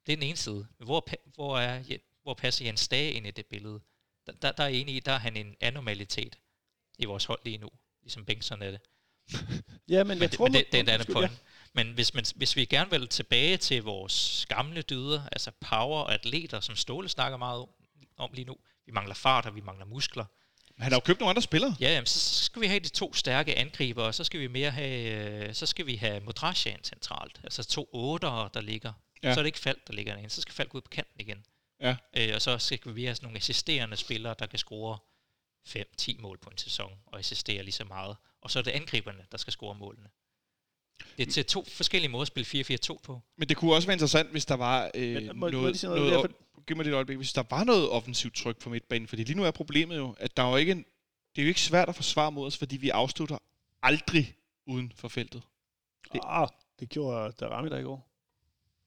Det er den ene side. Hvor, hvor, er, hvor passer Jens Dage ind i det billede? Der, der, der er jeg enig i, der er han en anomalitet i vores hold lige nu, ligesom Bengtsson er det. Ja, men jeg Men, tror... det, men det, det er anden undskyld, point. Men hvis, man, hvis vi gerne vil tilbage til vores gamle dyder, altså power og atleter, som Ståle snakker meget om, om lige nu. Vi mangler fart, og vi mangler muskler. Han har jo købt nogle andre spillere. Ja, jamen, så så skal vi have de to stærke angriber, og så skal vi mere have, øh, så skal vi have Modrasjan centralt. Altså to ottere, der ligger. Ja. Så er det ikke Falk, der ligger derinde. Så skal Falk ud på kanten igen. Ja. Øh, og så skal vi have sådan nogle assisterende spillere, der kan score 5-10 mål på en sæson, og assistere lige så meget. Og så er det angriberne, der skal score målene. Det er til to forskellige måder at spille 4-4-2 på. Men det kunne også være interessant, hvis der var øh, Men må- må noget, lige sige noget noget, der, noget giv mig det et øjeblik, hvis der var noget offensivt tryk på midtbanen, fordi lige nu er problemet jo, at der er jo ikke en, det er jo ikke svært at forsvare mod os, fordi vi afslutter aldrig uden for feltet. Det, ah, det gjorde Darami der i går.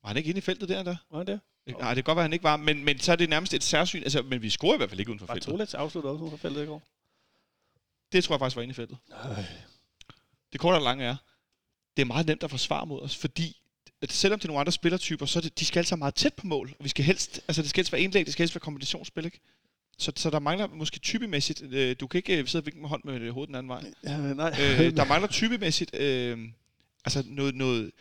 Var han ikke inde i feltet der, der? Var han det? Nej, det kan godt være, han ikke var, men, men så er det nærmest et særsyn, altså, men vi scorer i hvert fald ikke uden for Var feltet. Tolets afsluttet også uden for feltet i går? Det tror jeg faktisk var inde i feltet. Øh. Det korte og lange er, det er meget nemt at forsvare mod os, fordi at selvom det er nogle andre spillertyper, så det, de skal altså meget tæt på mål. Og vi skal helst, altså det skal helst være indlæg, det skal helst være kombinationsspil, ikke? Så, så der mangler måske typemæssigt, øh, du kan ikke øh, sidde og vinke med hånd med hovedet den anden vej. Ja, nej. øh, der mangler typemæssigt, øh, altså noget, noget,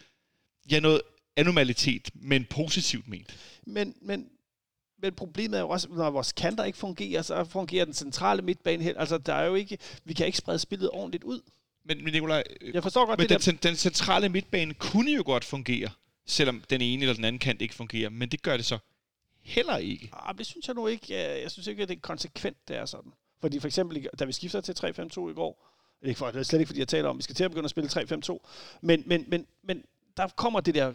ja, noget anomalitet, men positivt ment. men, men, men problemet er jo også, når vores kanter ikke fungerer, så fungerer den centrale midtbane helt. Altså, der er jo ikke, vi kan ikke sprede spillet ordentligt ud. Men, men Nicolaj, øh, Jeg forstår godt men det den, der. den, centrale midtbane kunne jo godt fungere, selvom den ene eller den anden kant ikke fungerer, men det gør det så heller ikke. Ah, det synes jeg nu ikke. Jeg, synes ikke, at det er konsekvent, det er sådan. Fordi for eksempel, da vi skifter til 3-5-2 i går, det er, ikke for, det er slet ikke, fordi jeg taler om, vi skal til at begynde at spille 3-5-2, men, men, men, men der kommer det der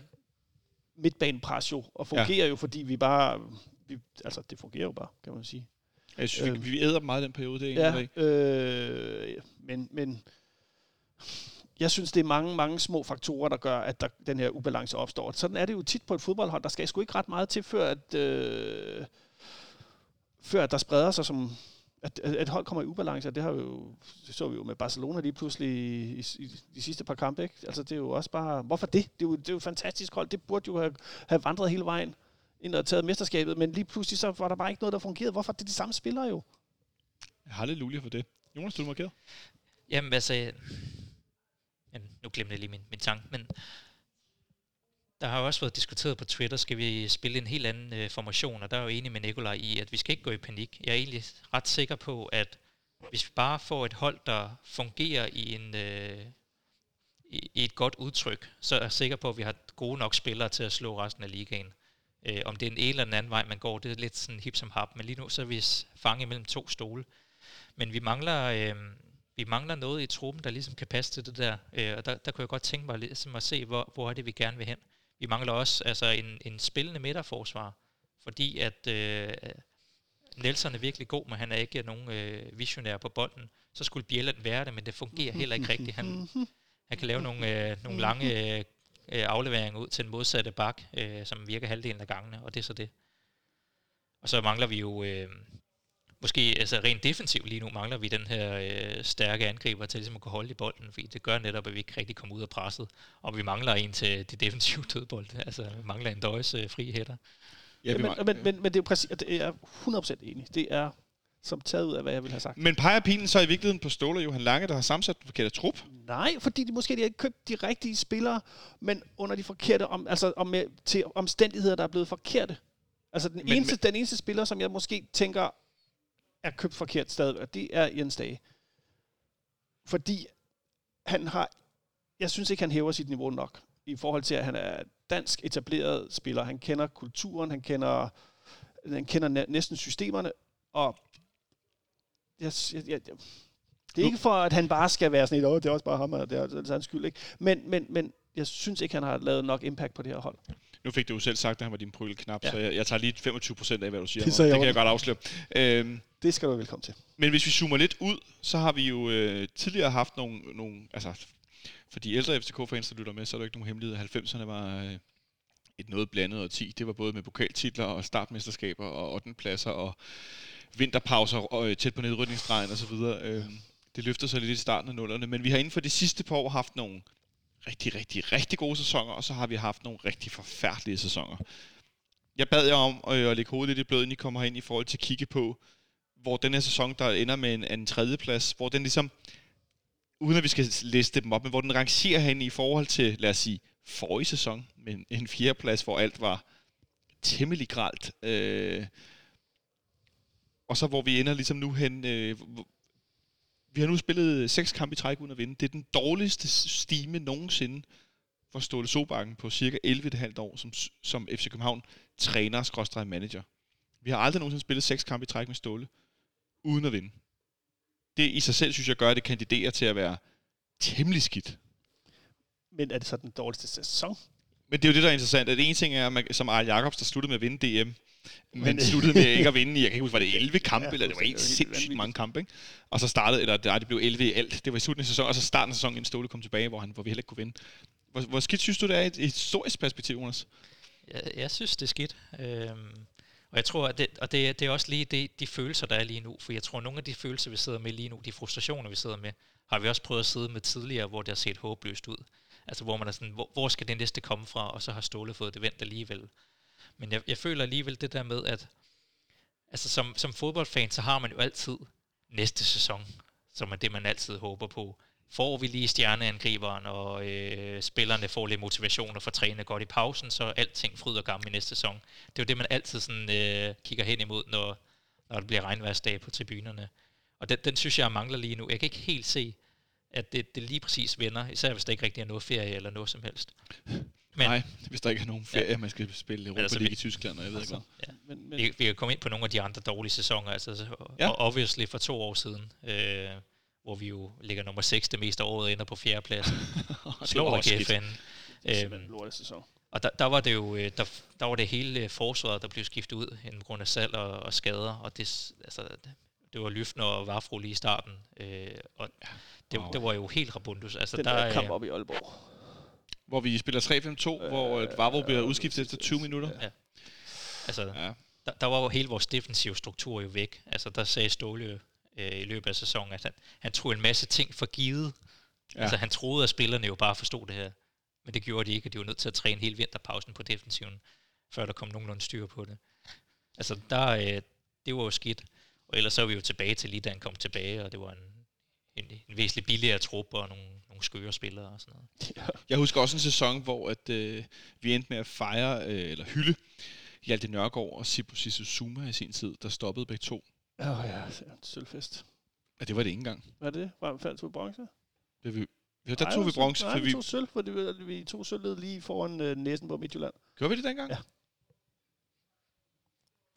midtbanepres jo, og fungerer ja. jo, fordi vi bare, vi, altså det fungerer jo bare, kan man sige. Jeg synes, øh, vi, æder meget den periode, det er Ja, øh, men, men jeg synes, det er mange, mange små faktorer, der gør, at der, den her ubalance opstår. Sådan er det jo tit på et fodboldhold. Der skal sgu ikke ret meget til, før at, øh, før at der spreder sig som... At, at et hold kommer i ubalance, og det, har vi jo, det så vi jo med Barcelona lige pludselig i, i, i de sidste par kampe. Ikke? Altså, det er jo også bare... Hvorfor det? Det er jo, det er jo et fantastisk hold. Det burde jo have, have vandret hele vejen ind og taget mesterskabet, men lige pludselig så var der bare ikke noget, der fungerede. Hvorfor? Det er de samme spillere jo. Halleluja for det. Jonas, du er markeret. Jamen altså, jamen, nu glemte jeg lige min, min tanke, men der har jo også været diskuteret på Twitter, skal vi spille en helt anden øh, formation, og der er jo enig med Nikolaj i, at vi skal ikke gå i panik. Jeg er egentlig ret sikker på, at hvis vi bare får et hold, der fungerer i en øh, i, i et godt udtryk, så er jeg sikker på, at vi har gode nok spillere til at slå resten af ligaen. Øh, om det er en eller den anden vej, man går, det er lidt sådan hip som hap, men lige nu så er vi fanget mellem to stole. Men vi mangler, øh, vi mangler noget i truppen, der ligesom kan passe til det der. Øh, og der, der kunne jeg godt tænke mig ligesom at se, hvor, hvor er det, vi gerne vil hen. Vi mangler også altså en, en spillende midterforsvar, fordi at øh, Nelson er virkelig god, men han er ikke nogen øh, visionær på bolden. Så skulle Bjelland være det, men det fungerer heller ikke rigtigt. Han, han kan lave nogle, øh, nogle lange øh, afleveringer ud til den modsatte bak, øh, som virker halvdelen af gangene, og det er så det. Og så mangler vi jo øh, måske altså rent defensivt lige nu mangler vi den her øh, stærke angriber til ligesom at kunne holde i bolden, fordi det gør netop, at vi ikke rigtig kommer ud af presset, og vi mangler en til de defensive dødbold, altså vi mangler en døjes øh, fri hætter. Ja, men, men, men, men, det er jo præcis, det er 100% enig. Det er som taget ud af, hvad jeg vil have sagt. Men peger pilen så i virkeligheden på Ståle og Johan Lange, der har sammensat den forkerte trup? Nej, fordi de måske de har ikke købt de rigtige spillere, men under de forkerte, om, altså om, med, til omstændigheder, der er blevet forkerte. Altså den, men, eneste, men, den eneste spiller, som jeg måske tænker er købt forkert stadigvæk, det er Jens Dage. Fordi han har, jeg synes ikke, han hæver sit niveau nok i forhold til, at han er dansk etableret spiller. Han kender kulturen, han kender, han kender næsten systemerne, og jeg, jeg, jeg, det er ikke for, at han bare skal være sådan et, det er også bare ham, og det er, det er hans skyld, ikke? Men, men, men jeg synes ikke, han har lavet nok impact på det her hold. Nu fik du jo selv sagt, at han var din pryleknap, ja. så jeg, jeg tager lige 25 procent af, hvad du siger. Det, det kan jeg godt afsløre. Øhm, det skal du velkommen til. Men hvis vi zoomer lidt ud, så har vi jo øh, tidligere haft nogle, nogle altså, for de ældre FCK-fans, der lytter med, så er der ikke nogen hemmelighed. 90'erne var øh, et noget blandet og 10. Det var både med pokaltitler og startmesterskaber og 8. pladser og vinterpauser og øh, tæt på nedrykningsstregen osv. Øh, det løfter sig lidt i starten af nullerne, men vi har inden for de sidste par år haft nogle rigtig, rigtig, rigtig gode sæsoner, og så har vi haft nogle rigtig forfærdelige sæsoner. Jeg bad jer om at, øh, at lægge hovedet lidt i blød, inden I kommer ind i forhold til at kigge på, hvor den her sæson, der ender med en, en tredje plads, hvor den ligesom, uden at vi skal liste dem op, men hvor den rangerer hen i forhold til, lad os sige, forrige sæson, men en, fjerdeplads, fjerde plads, hvor alt var temmelig gralt. Øh, og så hvor vi ender ligesom nu hen, øh, vi har nu spillet seks kampe i træk uden at vinde. Det er den dårligste stime nogensinde for Ståle Sobakken på cirka 11,5 år som, som FC København træner manager. Vi har aldrig nogensinde spillet seks kampe i træk med Ståle uden at vinde. Det i sig selv, synes jeg, gør, at det kandiderer til at være temmelig skidt. Men er det så den dårligste sæson? Men det er jo det, der er interessant. At en ting er, at man, som Arl Jacobs, der sluttede med at vinde DM, men øh, sluttede med ikke at vinde i, jeg kan ikke huske, var det 11 kampe, ja, eller det var helt sindssygt mange kampe, ikke? Og så startede, eller det blev 11 i alt. Det var i slutningen af sæsonen, og så starten af sæsonen, inden Ståle kom tilbage, hvor, han, hvor vi heller ikke kunne vinde. Hvor, hvor skidt synes du, det er i et historisk perspektiv, Jonas? Jeg, jeg synes, det er skidt. Øhm, og jeg tror, at det, og det, det er også lige det, de følelser, der er lige nu. For jeg tror, at nogle af de følelser, vi sidder med lige nu, de frustrationer, vi sidder med, har vi også prøvet at sidde med tidligere, hvor det har set håbløst ud. Altså hvor man er sådan, hvor, hvor skal det næste komme fra, og så har Ståle fået det vendt alligevel. Men jeg, jeg føler alligevel det der med, at altså som, som fodboldfan, så har man jo altid næste sæson, som er det, man altid håber på. Får vi lige stjerneangriberen, og øh, spillerne får lidt motivation og får trænet godt i pausen, så alting fryd og gammel i næste sæson. Det er jo det, man altid sådan, øh, kigger hen imod, når, når det bliver regnværsdag på tribunerne. Og den, den synes jeg mangler lige nu. Jeg kan ikke helt se, at det, det lige præcis vender, især hvis der ikke rigtig er noget ferie eller noget som helst. Men, Nej, hvis der ikke er nogen ferie, ja. man skal spille Europa altså, League i Tyskland, og jeg ved altså, ikke hvad. Ja. Men, men, vi, vi kan komme ind på nogle af de andre dårlige sæsoner, altså ja. og obviously for to år siden, øh, hvor vi jo ligger nummer 6 det meste af året, ender på plads. Slår ikke FN. Øhm, og der, der, var det jo øh, der, der var det hele forsvaret, der blev skiftet ud på grund af salg og, og skader, og det, altså, det var Lyfner og Vafro lige i starten, øh, og det, wow. det var jo helt rabundus. Altså, Den der, der kamp op i Aalborg hvor vi spiller 3-5-2, øh, hvor Vavro bliver udskiftet efter 20 minutter. Ja. Altså, ja. Der, der var jo hele vores defensive struktur jo væk. Altså, der sagde Ståle øh, i løbet af sæsonen, at han, han tog en masse ting for givet. Ja. Altså, han troede, at spillerne jo bare forstod det her. Men det gjorde de ikke, og de var nødt til at træne hele vinterpausen på defensiven, før der kom nogenlunde styr på det. Altså, der, øh, det var jo skidt. Og ellers så er vi jo tilbage til lige da han kom tilbage, og det var en, en, en væsentlig billigere trup og nogle nogle skøre spillere og sådan noget. Ja. Jeg husker også en sæson, hvor at, øh, vi endte med at fejre, øh, eller hylde, Hjalte Nørgaard og Sibu Zuma i sin tid, der stoppede begge to. Ja, oh, ja, sølvfest. Ja, det var det ikke engang. Hvad er det? Var fandt du bronze? Det vi, ja, der tog vi bronze. Nej, vi tog sølv, for vi, vi tog sølvet lige foran øh, næsen på Midtjylland. Gjorde vi det dengang? Ja.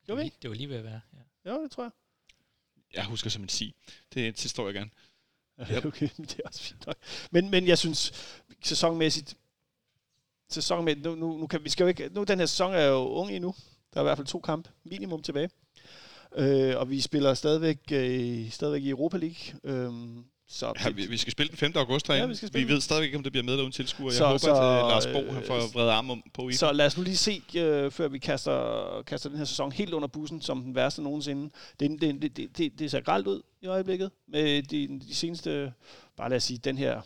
Gjorde vi Det var lige ved at være, ja. Ja, det tror jeg. Jeg husker som en sig. Det, det står jeg gerne. Yep. okay, det er også fint nok. Men, men jeg synes, sæsonmæssigt, sæsonmæssigt, nu, nu, nu kan vi skal jo ikke, nu den her sæson er jo ung endnu. Der er i hvert fald to kampe minimum tilbage. Øh, og vi spiller stadigvæk, øh, stadigvæk i Europa League. Øh, så Ja, vi, vi skal spille den 5. august herinde. Ja, vi skal vi ved stadigvæk ikke, om det bliver med eller uden tilskuer. Jeg Så- håber, så, at uh, Lars Bo øh, får vredet arm om på i. Så lad os nu lige se, øh, før vi kaster, kaster den her sæson helt under bussen, som den værste nogensinde. Det, det, det, det, det, det ser gralt ud i øjeblikket med de, de seneste, bare lad os sige, den her,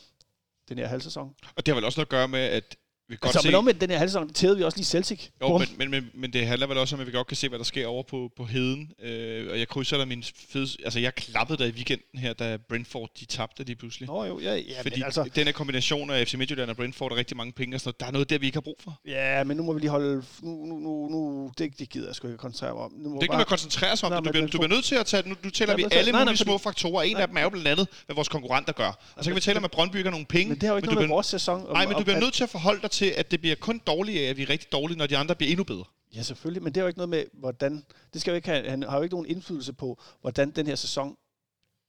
den her halvsæson. Og det har vel også noget at gøre med, at vi kan godt Altså, se... men omvendt den her halvsæson, tævede vi også lige Celtic. Jo, men, men, men, men det handler vel også om, at vi godt kan se, hvad der sker over på, på heden. Øh, og jeg krydser der min fede... Altså, jeg klappede der i weekenden her, da Brentford, de tabte lige pludselig. Nå jo, ja, ja Fordi men altså, den her kombination af FC Midtjylland og Brentford er rigtig mange penge og sådan noget. Der er noget der, vi ikke har brug for. ja, men nu må vi lige holde, nu, nu, nu, nu det, det gider jeg sgu ikke koncentrere mig om. Nu må Det er ikke man koncentrerer sig om. Nej. Du, bliver, du bliver nødt til at tage... Nu, nu tæller Ja, vi alle nej, nej, mulige fordi- små faktorer. En Nej. af dem er jo blandt andet, hvad vores konkurrenter gør. Og så kan vi tale om, at Brøndby har nogen penge. men det har jo ikke noget med vores sæson. Nej, men du bliver nødt til at forholde dig til, at det bliver kun dårligt af, at vi er rigtig dårlige, når de andre bliver endnu bedre. Ja, selvfølgelig, men det har jo ikke noget med, hvordan... Det skal jo ikke have, han har jo ikke nogen indflydelse på, hvordan den her sæson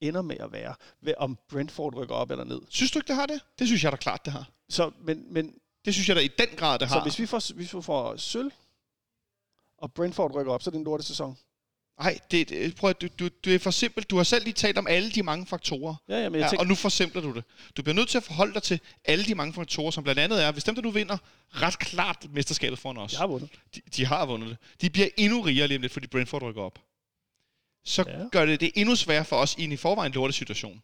ender med at være. Ved, om Brentford rykker op eller ned. Synes du ikke, det har det? Det synes jeg da klart, det har. Så, men, men, Det synes jeg da i den grad, det så har. hvis vi, får, hvis vi får sølv, og Brentford rykker op, så er det en lorte sæson. Nej, det, det, prøv at, du, du, du er for simpelt. Du har selv lige talt om alle de mange faktorer. Ja, ja, men jeg Ja, tænker, og nu forsimpler du det. Du bliver nødt til at forholde dig til alle de mange faktorer, som blandt andet er, hvis dem, der nu vinder ret klart mesterskabet foran os, jeg har vundet. de, de har vundet det, de bliver endnu rigere lige om lidt, fordi Brentford rykker op. Så Ja. gør det det endnu sværere for os i en i forvejen lorte situation.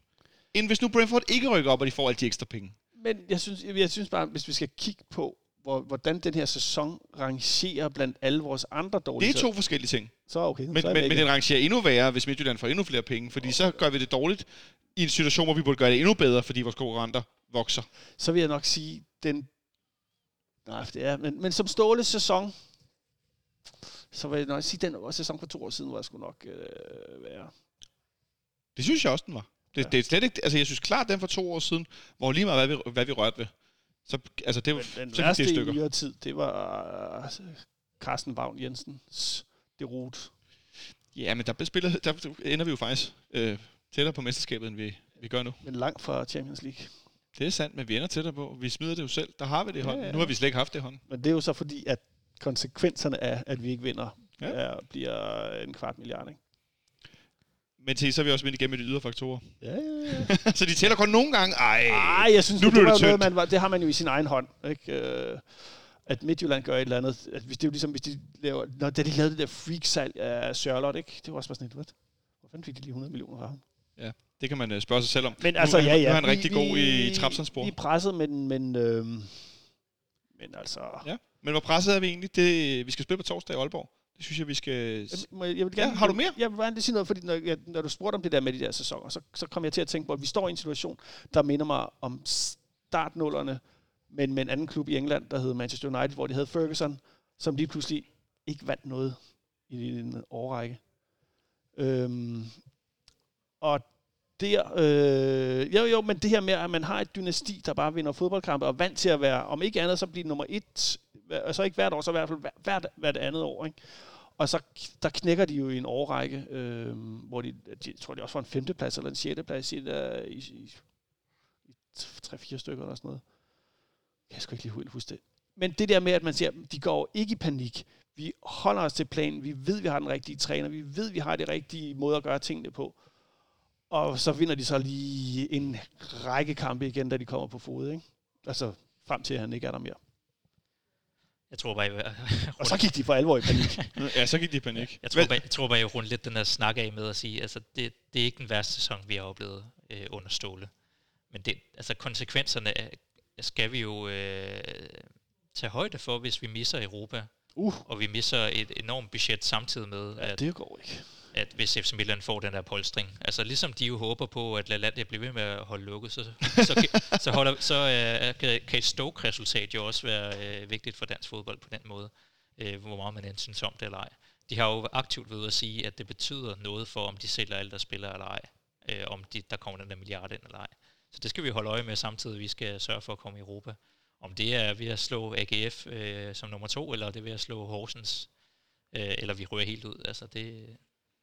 End hvis nu Brentford ikke rykker op, og de får alle de ekstra penge. Men jeg synes, jeg, jeg synes bare, hvis vi skal kigge på, hvor, hvordan den her sæson rangerer blandt alle vores andre dårlige Det er to forskellige ting. Så okay, Men, så men, men i det rangerer endnu værre, hvis Midtjylland får endnu flere penge, fordi så gør vi det dårligt i en situation, hvor vi burde gøre det endnu bedre, fordi vores konkurrenter vokser. så vil jeg nok sige, den... Nej, det er... Men, men som Ståle sæson, så vil jeg nok sige, den sæson for to år siden, hvor jeg skulle nok øh, være... Det synes jeg også, den var. Det, ja. det er slet ikke, altså jeg synes klart, den for to år siden, hvor lige meget, hvad vi, hvad vi rørte ved. Så, altså det var, Men den så værste det i i stykker. nyere tid, det var øh, Carsten Vagn Jensens derute. Ja, men der, spillet, der ender vi jo faktisk øh, tættere på mesterskabet, end vi, vi gør nu. Men langt fra Champions League. Det er sandt, men vi ender tættere på. Vi smider det jo selv. Der har vi det i Ja, hånden. ja. Nu har vi slet ikke haft det i hånden. Men det er jo så fordi, at konsekvenserne af, at vi ikke vinder, ja. Ja. er, bliver en kvart milliard, ikke? Men til så er vi også vendt igennem med de ydre faktorer. Ja, ja, ja. så de tæller kun nogle gange. Ej, Ej, jeg synes, nu nu det, det, var det noget, man, det har man jo i sin egen hånd. Ikke? Øh, at Midtjylland gør et eller andet. At hvis det er jo ligesom, hvis de laver, når da de lavede det der freak-salg af Charlotte, ikke? det var også bare sådan et, hvad? Hvor fanden fik de lige 100 millioner fra ham? det kan man øh, spørge sig selv om. Men Nu altså, han- ja, ja. Nu er han vi- rigtig god vi- i trapsandspor. Vi er presset, men, men, øh, men altså... Ja. Men hvor presset er vi egentlig? Det, vi skal spille på torsdag i Aalborg. Det synes jeg, vi skal... Jeg, jeg vil gerne, Ja, har du mere? Jeg vil gerne lige sige noget, fordi når, jeg, når du spurgte om det der med de der sæsoner, så, så kom jeg til at tænke på, at vi står i en situation, der minder mig om startnullerne, men med en anden klub i England, der hed Manchester United, hvor de havde Ferguson, som lige pludselig ikke vandt noget i en årrække. Øhm, og der, øh, jo jo, men det her med, at man har et dynasti, der bare vinder fodboldkampe, og er vant til at være, om ikke andet, så blive nummer et, altså ikke hvert år, så i hvert fald hvert, hvert, andet år, ikke? Og så der knækker de jo i en årrække, øh, hvor de, de, tror, de også var en femteplads eller en sjetteplads i, der, i, i, i tre-fire stykker eller sådan noget. Jeg skal ikke lige helt huske det. Men det der med, at man siger, de går ikke i panik. Vi holder os til planen. Vi ved, vi har den rigtige træner. Vi ved, vi har det rigtige måde at gøre tingene på. Og så vinder de så lige en række kampe igen, da de kommer på fod. Ikke? Altså frem til, at han ikke er der mere. Jeg tror bare, jeg, Og så gik de for alvor i panik. Ja, så gik de i panik. jeg, tror bare, jeg tror bare, jeg rundt lidt den her snak af med at sige, altså det, det er ikke den værste sæson, vi har oplevet øh, under Ståle. Men det, altså konsekvenserne skal vi jo øh, tage højde for, hvis vi misser Europa, Uh, og vi misser et enormt budget samtidig med, ja, at, det går ikke at hvis FC Midtjylland får den der polstring. Altså ligesom de jo håber på, at LaLandia bliver ved med at holde lukket, så, så, kan, så, holder, så øh, kan, kan et Stoke-resultat jo også være øh, vigtigt for dansk fodbold på den måde, øh, hvor meget man end synes om det eller ej. De har jo aktivt ved at sige, at det betyder noget for, om de sælger alle, der spiller eller ej, øh, om de, der kommer den der milliard ind eller ej. Så det skal vi holde øje med samtidig, vi skal sørge for at komme i Europa. Om det er ved at slå AGF øh, som nummer to, eller det er ved at slå Horsens, øh, eller vi rører helt ud. Altså det,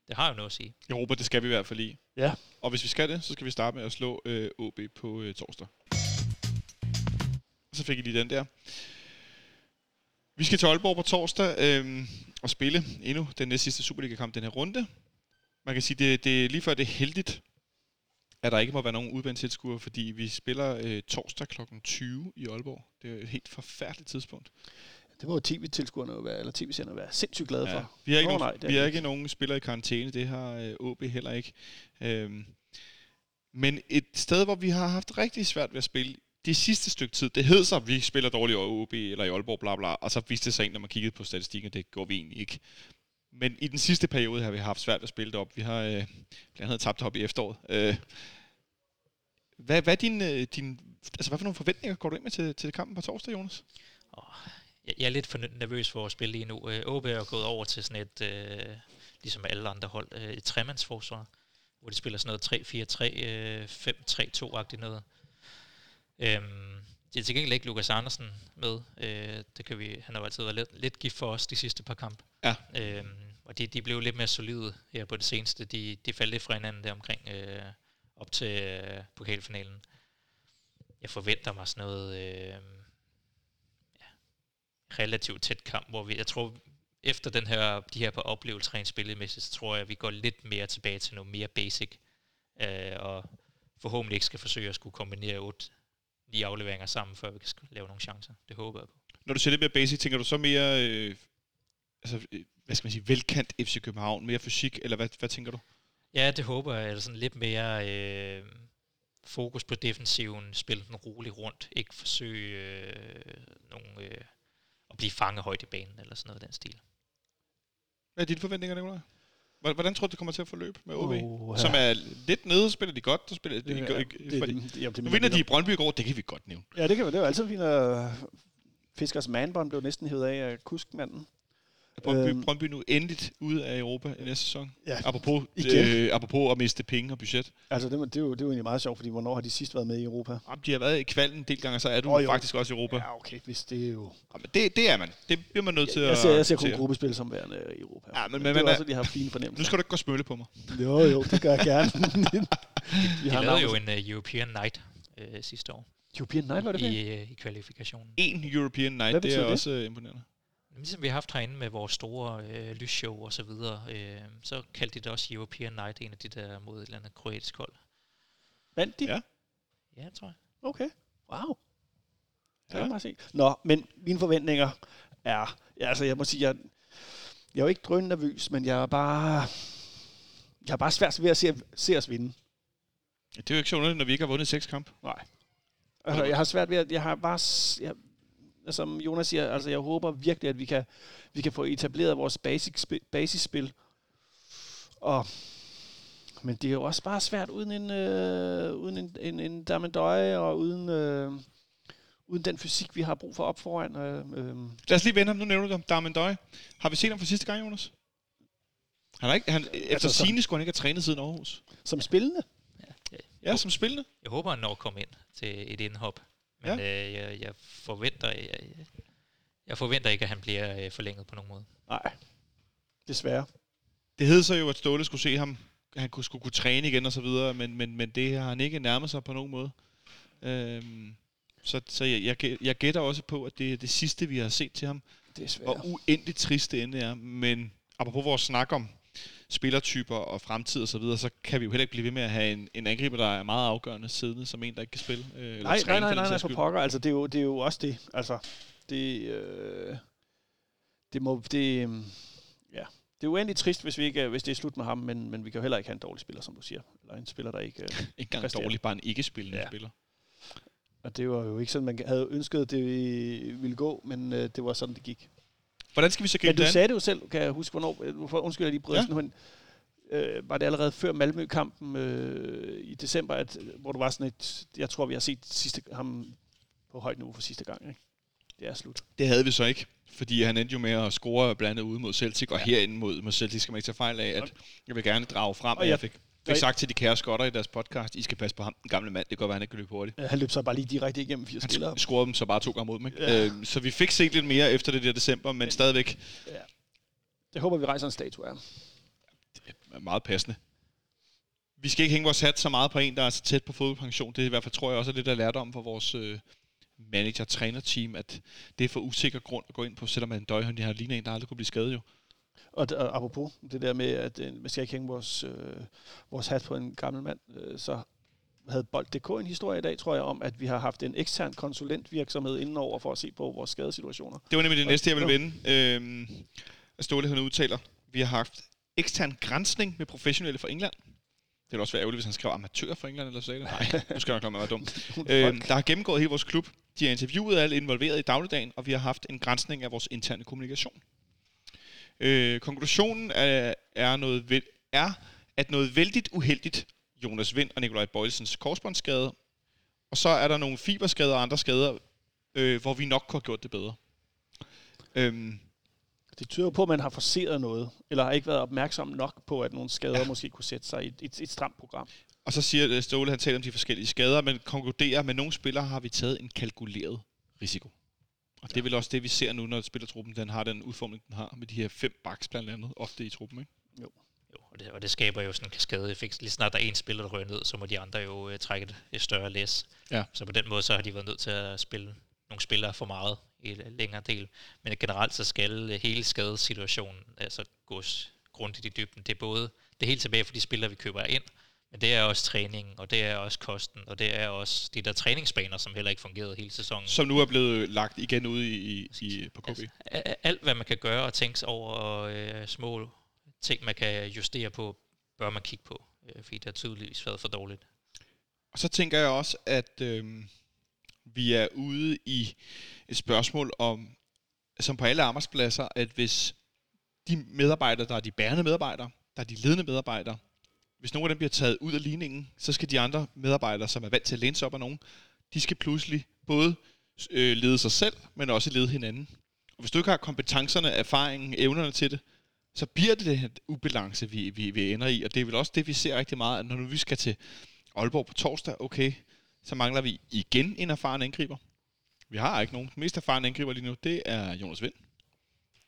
det har jo noget at sige. Europa, det skal vi i hvert fald i. Ja. Og hvis vi skal det, så skal vi starte med at slå øh, OB på øh, torsdag. Så fik I lige den der. Vi skal til Aalborg på torsdag øh, og spille endnu den næste sidste Superliga-kamp den her runde. Man kan sige, det, det er lige før det er heldigt, at der ikke må være nogen udvendt tilskuere, fordi vi spiller øh, torsdag kl. 20 i Aalborg. Det er et helt forfærdeligt tidspunkt. Det må tv-tilskuerne jo være, eller tv-senderne være sindssygt glade for. Vi har ikke, Nå, nogen, nej, er vi har ikke nogen spillere i karantæne, det har øh, OB heller ikke. Øhm, men et sted, hvor vi har haft rigtig svært ved at spille det sidste stykke tid, det hed så, at vi spiller dårligt over OB eller i Aalborg, bla bla, og så viste det sig egentlig, når man kiggede på statistikken, at det går vi egentlig ikke. Men i den sidste periode har vi haft svært ved at spille det op. Vi har øh, blandt andet tabt op i efteråret. Øh, hvad, hvad er din, øh, din, altså hvad for nogle forventninger går du ind med til, til kampen på torsdag, Jonas? Jeg jeg er lidt for nervøs for at spille lige nu. Øh, OB er gået over til sådan et, øh, ligesom alle andre hold, øh, et tremandsforsvar, hvor de spiller sådan noget 3-4-3, øh, 5-3-2-agtigt noget. Øhm, det er til gengæld ikke Lukas Andersen med. Øh, det kan vi, han har jo altid været lidt, lidt gift for os de sidste par kampe. Ja. Øhm, og de, de blev lidt mere solide her på det seneste. De, de faldt lidt fra hinanden der omkring øh, op til øh, pokalfinalen. Jeg forventer mig sådan noget øh, relativt tæt kamp, hvor vi, jeg tror, efter den her, de her par oplevelser rent spillemæssigt, så tror jeg, at vi går lidt mere tilbage til noget mere basic, øh, og forhåbentlig ikke skal forsøge at skulle kombinere otte ni afleveringer sammen, før vi kan lave nogle chancer. Det håber jeg på. Når du siger lidt mere basic, tænker du så mere, øh, altså, øh, hvad skal man sige, velkendt FC København, mere fysik, eller hvad, hvad tænker du? Ja, det håber jeg. Eller sådan lidt mere øh, fokus på defensiven, spille den roligt rundt, ikke forsøge øh, nogle, øh, at blive fanget højt i banen, eller sådan noget af den stil. Hvad er dine forventninger, Nicolaj? Hvor- Hvordan tror du, det kommer til at forløbe med OB? Åh, Som ja. er lidt nede, spiller de godt. Der spiller, de, Ja, de, det, de, det, fordi- det, ja, det nu vinder de i Brøndby i går, det kan vi godt nævne. Ja, det kan det er jo altid fint at Fiskers manbånd blev næsten hævet af af kuskmanden. Brøndby, Øhm. Brøndby nu endeligt ude af Europa i næste sæson. Ja, Apropos, Igen. øh, apropos at miste penge og budget. altså det, det, er jo, det er jo egentlig meget sjovt, fordi hvornår har de sidst været med i Europa? Jamen, de har været i kvalden en del gange, så er du oh, jo. faktisk også i Europa. Ja. Ja, okay, hvis det er jo... Jamen, det, det er man. Det bliver man nødt til Jeg, at ser, jeg ser kun gruppespil som værende i Europa. Ja, men- det men er man jo er- også, at de har fine Nu fornemmelser. skal du ikke gå smølle på mig. Jo, jo, det gør jeg gerne. vi De har lavede jo en uh, European Night øh, sidste år European Night, var det det? i, øh, i kvalifikationen. En European Night, Hvad det er det? også øh, imponerende. Ligesom vi har haft herinde med vores store øh, lysshow og så videre, øh, så kaldte de det også European Night, en af de der mod et eller andet kroatisk hold. Vandt de? Ja. Ja, tror jeg. Okay. Wow. Det Ja. se. Nå, men mine forventninger er... Ja, altså, jeg må sige, jeg, jeg er jo ikke drønende nervøs, men jeg er bare... Jeg er bare svært ved at se, se os vinde. Det er jo ikke så underligt, når vi ikke har vundet seks kamp. Nej. Altså, jeg har svært ved at... Jeg har bare... Jeg, som Jonas siger, altså jeg håber virkelig, at vi kan, vi kan få etableret vores basic, spi- basisspil. Og, men det er jo også bare svært uden en, øh, uden en, en, en Damendøje og uden, øh, uden den fysik, vi har brug for op foran. Øh, øh. Lad os lige vende ham. Nu nævner du ham, Darmen Døje. Har vi set ham for sidste gang, Jonas? Han har ikke, han, efter Altså, så- sine skulle han ikke have trænet siden Aarhus. Som spillende? Ja, som spillende. Jeg håber, han når at komme ind til et indhop. Men ja. øh, jeg, jeg, forventer, jeg, jeg- forventer ikke, at han bliver øh, forlænget på nogen måde. Nej, desværre. Det hed så jo, at Ståle skulle se ham. Han kunne, skulle kunne træne igen og så videre, men, men, men det har han ikke nærmet sig på nogen måde. Øhm, så så jeg, jeg, jeg gætter også på, at det er det sidste, vi har set til ham. Desværre. Og uendeligt trist det endelig er. Men apropos vores snak om spillertyper og fremtid og så videre, så kan vi jo heller ikke blive ved med at have en, en angriber, der er meget afgørende siddende, som en, der ikke kan spille. Øh, eller Nej, træne nej, nej, nej, nej, for pokker. Altså, det er jo, det er jo også det. Altså, det, øh, det må, det, øh, ja. Det er uendelig trist, hvis, vi ikke, hvis det er slut med ham, men, men vi kan jo heller ikke have en dårlig spiller, som du siger. Eller en spiller, der ikke... Øh, Ikke engang præsterer. dårlig, bare en ikke-spillende Ja. spiller. og det var jo ikke sådan, man havde ønsket, det ville gå, men øh, det var sådan, det gik. Hvordan skal vi så Men gribe du det sagde det jo selv, kan jeg huske, hvornår... undskyld, jeg lige bryder Ja. ja. sådan, øh, var det allerede før Malmø-kampen øh, i december, at, hvor du var sådan et... Jeg tror, vi har set sidste, ham på højt niveau for sidste gang, ikke? Det er slut. Det havde vi så ikke, fordi han endte jo med at score blandt andet ude mod Celtic, og herinde mod, mod Celtic skal man ikke tage fejl af, at jeg vil gerne drage frem, Og jeg- jeg fik, fik sagt til de kære skotter i deres podcast, I skal passe på ham, den gamle mand, det kan godt være, han ikke kan løbe hurtigt. Øh, Han løb så bare lige direkte igennem fire Han spillere. sk- scorede dem så bare to gange mod dem. Ikke? Ja. Øh, så vi fik set lidt mere efter det der december, men stadigvæk Jeg håber, vi rejser en statue af ham. er meget passende. Vi skal ikke hænge vores hat så meget på en, der er så tæt på fodboldpension. Det er i hvert fald, tror jeg også, er lidt af lærdom for vores øh, manager-træner-team, at det er for usikker grund at gå ind på, selvom man de har lignet en, der aldrig kunne blive skadet jo. Og, og apropos det der med, at øh, vi skal ikke hænge vores, øh, vores hat på en gammel mand, øh, så havde Bold.dk en historie i dag, tror jeg, om, at vi har haft en ekstern konsulentvirksomhed indenover for at se på vores skadesituationer. Det var nemlig det næste, jeg ville vende. Øhm, Ståle, udtaler, vi har haft ekstern grænsning med professionelle fra England. Det ville også være ærgerligt, hvis han skrev amatører fra England, eller så sagde det. Nej, nu skal jeg nok være dum. øhm, der har gennemgået hele vores klub. De har interviewet alle involveret i dagligdagen, og vi har haft en grænsning af vores interne kommunikation. Øh, konklusionen er, er, noget, vel- er, at noget vældigt uheldigt Jonas Vind og Nikolaj Bøjlesens korsbåndsskade, og så er der nogle fiberskader og andre skader, øh, hvor vi nok kunne have gjort det bedre. Øhm, Det tyder jo på, at man har forseret noget, eller har ikke været opmærksom nok på, at nogle skader ja. måske kunne sætte sig i et, et, et stramt program. og så siger øh, Ståle, han taler om de forskellige skader, men konkluderer, at med nogle spillere har vi taget en kalkuleret risiko. Og det er vel også det, vi ser nu, når spillertruppen den har den udformning, den har, med de her fem backs blandt andet, ofte i truppen. Ikke? Jo, og det, og det skaber jo sådan en kaskadeeffekt. Lige snart der er en spiller, der rører ned, så må de andre jo øh, trække et, et større læs. Ja. Så på den måde, så har de været nødt til at spille nogle spillere for meget i en længere del. Men generelt så skal øh, hele skadessituationen altså gås grundigt i dybden. Det er både det er helt tilbage for de spillere, vi køber ind, men det er også træningen, og det er også kosten, og det er også de der træningsbaner, som heller ikke fungerede hele sæsonen. Som nu er blevet lagt igen ud i, i, på KB. Altså, alt, hvad man kan gøre og tænke over, og øh, små ting, man kan justere på, bør man kigge på, øh, fordi det har tydeligvis været for dårligt. Og så tænker jeg også, at øh, vi er ude i et spørgsmål om, som på alle arbejdspladser, at hvis de medarbejdere, der er de bærende medarbejdere, der er de ledende medarbejdere, hvis nogle af dem bliver taget ud af ligningen, så skal de andre medarbejdere, som er vant til at læne sig op af nogen, de skal pludselig både øh, lede sig selv, men også lede hinanden. Og hvis du ikke har kompetencerne, erfaringen, evnerne til det, så bliver det den ubalance, vi, vi, vi ender i. Og det er vel også det, vi ser rigtig meget, at når nu vi skal til Aalborg på torsdag, okay, så mangler vi igen en erfaren angriber. Vi har ikke nogen. Den mest erfarne angriber lige nu, det er Jonas Vind.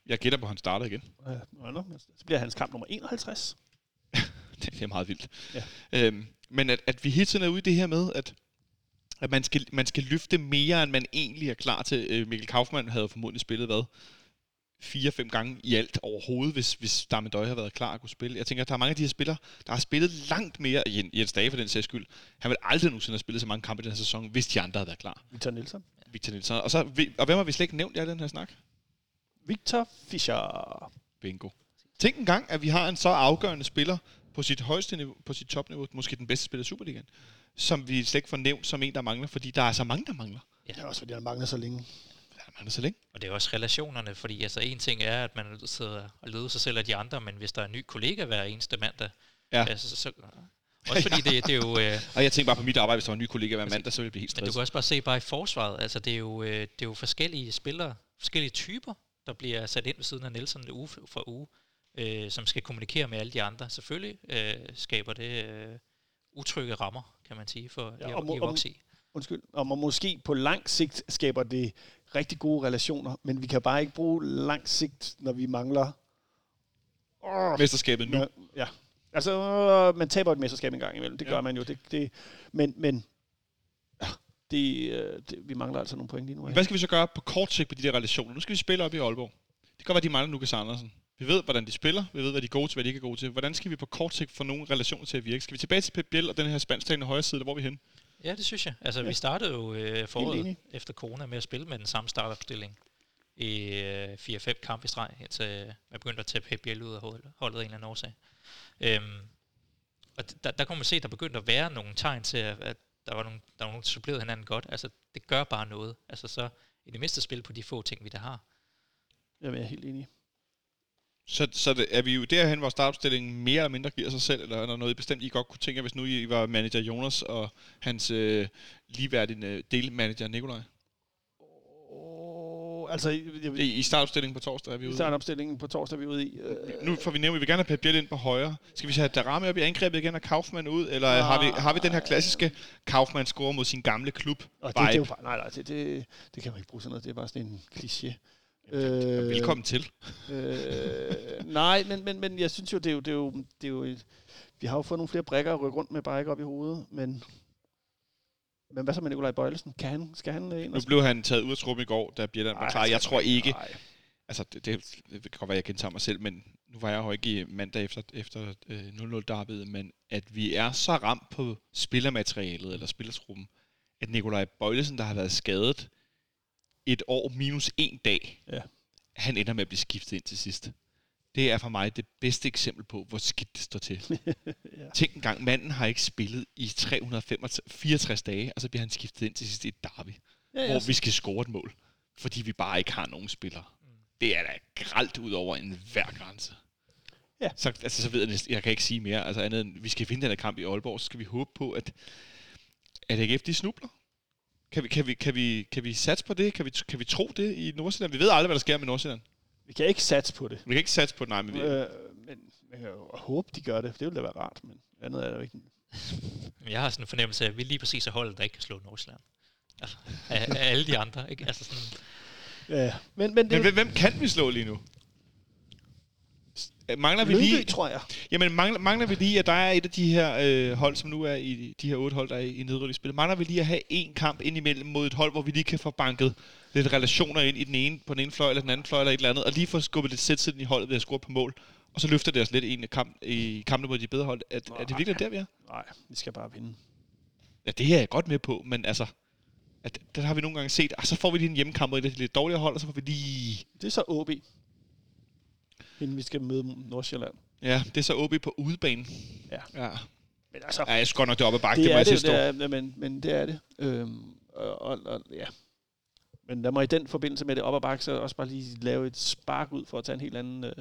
Jeg gætter på, at han starter igen. Øh, så bliver hans kamp nummer 51. Det er meget vildt. Ja. Øhm, men at, at vi hele tiden er ude i det her med, at, at man, skal, man skal løfte mere, end man egentlig er klar til. Øh, Mikkel Kaufmann havde formodentlig spillet, hvad? fire-fem gange i alt overhovedet, hvis, hvis Darmedøj har været klar at kunne spille. Jeg tænker, at der er mange af de her spillere, der har spillet langt mere, Jen- Jens Dage for den sags skyld. Han vil aldrig nogensinde have spillet så mange kampe i den her sæson, hvis de andre havde været klar. Victor Nielsen. Victor Nielsen. Og, så, og hvem har vi slet ikke nævnt i den her snak? Victor Fischer. Bingo. Tænk en gang, at vi har en så afgørende spiller på sit højeste niveau, på sit topniveau, måske den bedste spiller i Superligaen, som vi slet ikke får nævnt som en, der mangler, fordi der er så mange, der mangler. Det er også, fordi han mangler så længe. Der mangler så længe. Og det er også relationerne, fordi altså en ting er, at man sidder og leder sig selv af de andre, men hvis der er en ny kollega hver eneste mandag, Ja. altså, så, så, også fordi det, det er jo... Øh, Og jeg tænker bare på mit arbejde, hvis der var en ny kollega hver mandag, så ville jeg blive helt Men du stresset. kan også bare se bare i forsvaret, altså det er jo, øh, det er jo forskellige spillere, forskellige typer, der bliver sat ind ved siden af Nielsen uge for uge, øh, som skal kommunikere med alle de andre. Selvfølgelig øh, skaber det øh, utrygge rammer, kan man sige, for Ja, og at, må- at vokse i. Undskyld. Og må- måske på lang sigt skaber det rigtig gode relationer, men vi kan bare ikke bruge lang sigt, når vi mangler... Oh, Mesterskabet nu. Ja, ja. Altså, øh, man taber et mesterskab en gang imellem. Det Ja. gør man jo. Det, det, men men det, øh, det, vi mangler altså nogle point lige nu. Hvad skal vi så gøre på kort sigt på de der relationer? Nu skal vi spille op i Aalborg. Det kan godt være, de mangler Lukas Andersen. Vi ved, hvordan de spiller. Vi ved, hvad de er gode til, hvad de ikke er gode til. Hvordan skal vi på kort sigt få nogle relationer til at virke? Skal vi tilbage til Pep Biel og den her spansktalende højre side, hvor er vi hen? Ja, det synes jeg. Altså, Ja. vi startede jo øh, foråret efter corona med at spille med den samme startopstilling i øh, 4-5 kampe i streg, indtil øh, man begyndte at tage Pep Biel ud af holdet, holdet af en eller anden årsag. Øhm, og der, der kunne man se, at der begyndte at være nogle tegn til, at, at der var nogle, der var nogen, der supplerede hinanden godt. Altså, det gør bare noget. Altså, så i det mindste spil på de få ting, vi der har. Jamen, jeg er helt enig. Så, så det, er vi jo derhen, hvor startopstillingen mere eller mindre giver sig selv, eller er der noget bestemt, I godt kunne tænke hvis nu I var manager Jonas og hans øh, ligeværdige øh, delmanager Nikolaj? Altså, jeg, I, I startopstillingen på torsdag er vi vi ude. tager en opstilling på torsdag, vi er ude i. Øh, Nu får vi nævnt, vi vil gerne have Pep Biel ind på højre. Skal vi have Darami op i angrebet igen og Kaufmann ud, eller har vi, har vi den her klassiske Kaufmann score mod sin gamle klub? og det, det, er jo nej, nej, det, det, det kan man ikke bruge sådan noget. Det er bare sådan en kliché. Øh, Velkommen til. Øh, nej, men, men, men jeg synes jo, det er jo, det er jo, det er jo et, vi har jo fået nogle flere brækker at rykke rundt med bare ikke op i hovedet, men, men hvad så med Nikolaj Bøjlesen? Kan han, skal han ind Nu blev han taget ud af truppen i går, da var Ej, klar. Jeg tror ikke, Nej. altså det, det, det kan godt være, jeg gentager mig selv, men nu var jeg jo ikke mandag efter, efter øh, 0-0 derbyet, men at vi er så ramt på spillermaterialet eller spillertruppen, at Nikolaj Bøjlesen, der har været skadet et år minus en dag, Ja. han ender med at blive skiftet ind til sidst. Det er for mig det bedste eksempel på, hvor skidt det står til. Ja. Tænk engang, manden har ikke spillet i 364 dage, og så bliver han skiftet ind til sidst i et derby, Ja, ja, hvor vi skal score et mål, fordi vi bare ikke har nogen spillere. Det er da gralt ud over en hver grænse. Ja. Så, altså, så ved jeg næsten, jeg kan ikke sige mere, altså andet end, vi skal vinde den her kamp i Aalborg, så skal vi håbe på, at, at AGF de snubler. Kan vi, kan, vi, kan, vi, kan vi satse på det? Kan vi, kan vi tro det i Nordsjælland? Vi ved aldrig, hvad der sker med Nordsjælland. Vi kan ikke satse på det. Vi kan ikke satse på det, nej, men vi, Øh, men man kan jo håbe, de gør det. Det ville da være rart, men andet er der jo ikke. Jeg har sådan en fornemmelse af, at vi lige præcis er holdet, der ikke kan slå Nordsjælland. Altså, af, af alle de andre. Ikke? Altså sådan, Ja, men, men det men hvem kan vi slå lige nu? S- Mangler vi lige... Lyngby, tror jeg. Jamen, mangler, mangler vi lige, at der er et af de her øh, hold, som nu er i de her otte hold, der er i, i nedrykningsspillet. Mangler vi lige at have en kamp indimellem mod et hold, hvor vi lige kan få banket lidt relationer ind i den ene, på den ene fløj eller den anden fløj eller et eller andet, og lige få skubbet lidt sætsiden i holdet ved at score på mål. Og så løfter det os lidt i, kamp, i kampene mod de bedre hold. Er, er det virkelig der, vi er? Nej, vi skal bare vinde. Ja, det er jeg godt med på, men altså... At, der har vi nogle gange set, at så får vi lige en hjemmekamp mod et lidt dårligere hold, og så får vi lige... Det er så OB. Inden vi skal møde Nordsjælland. Ja, det er så OB på udebane. Ja. ja. Men altså, Ja, jeg skal nok det op ad bakke, det, det, må er det, det er, men, men det er det. Øhm, og, og, og, ja. Men lad mig i den forbindelse med det op ad bakke, så også bare lige lave et spark ud for at tage en helt anden, øh,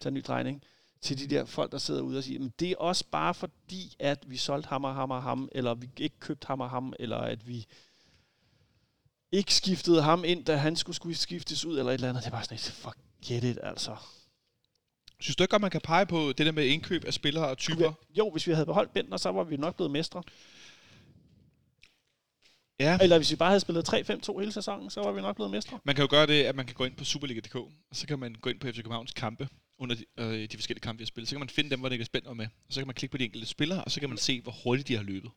tage en ny drejning til de der folk, der sidder ude og siger, men det er også bare fordi, at vi solgte ham og ham og ham, eller vi ikke købte ham og ham, eller at vi ikke skiftede ham ind, da han skulle, skulle skiftes ud, eller et eller andet. Det er bare sådan et, forget it, altså. Synes du ikke godt, man kan pege på det der med indkøb af spillere og typer? Jo, hvis vi havde beholdt Bentner, så var vi nok blevet mestre. Ja. Eller hvis vi bare havde spillet 3-5-2 hele sæsonen, så var vi nok blevet mestre. Man kan jo gøre det, at man kan gå ind på Superliga.dk, og så kan man gå ind på FC Københavns kampe, under de, øh, de forskellige kampe, vi har spillet. Så kan man finde dem, hvor det er spændt med. Og så kan man klikke på de enkelte spillere, og så kan man se, hvor hurtigt de har løbet.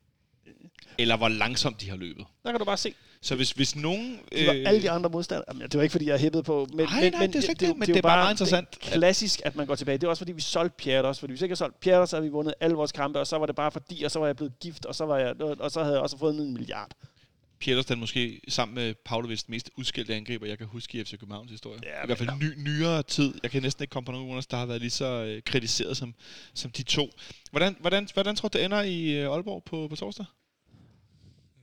Eller hvor langsomt de har løbet. Der kan du bare se. Så hvis, hvis nogen... Det var alle de andre modstandere. Jamen, det var ikke, fordi jeg hæppet på. Men, Nej, men, nej, men det er slet ikke det, men jo det er bare meget interessant, Det er klassisk, at man går tilbage. Det er også, fordi vi solgte Pierre også. Fordi hvis ikke jeg solgte Pierre, så havde vi vundet alle vores kampe, og så var det bare fordi, og så var jeg blevet gift, og så, var jeg, og så havde jeg også fået en milliard. Pieters, den måske sammen med Pavlovic den mest udskældte angriber, jeg kan huske i FC Københavns historie. Ja, I hvert fald ny, nyere tid. Jeg kan næsten ikke komme på nogen under, der har været lige så øh, kritiseret som, som de to. Hvordan, hvordan, hvordan tror du, det ender i øh, Aalborg på, på torsdag?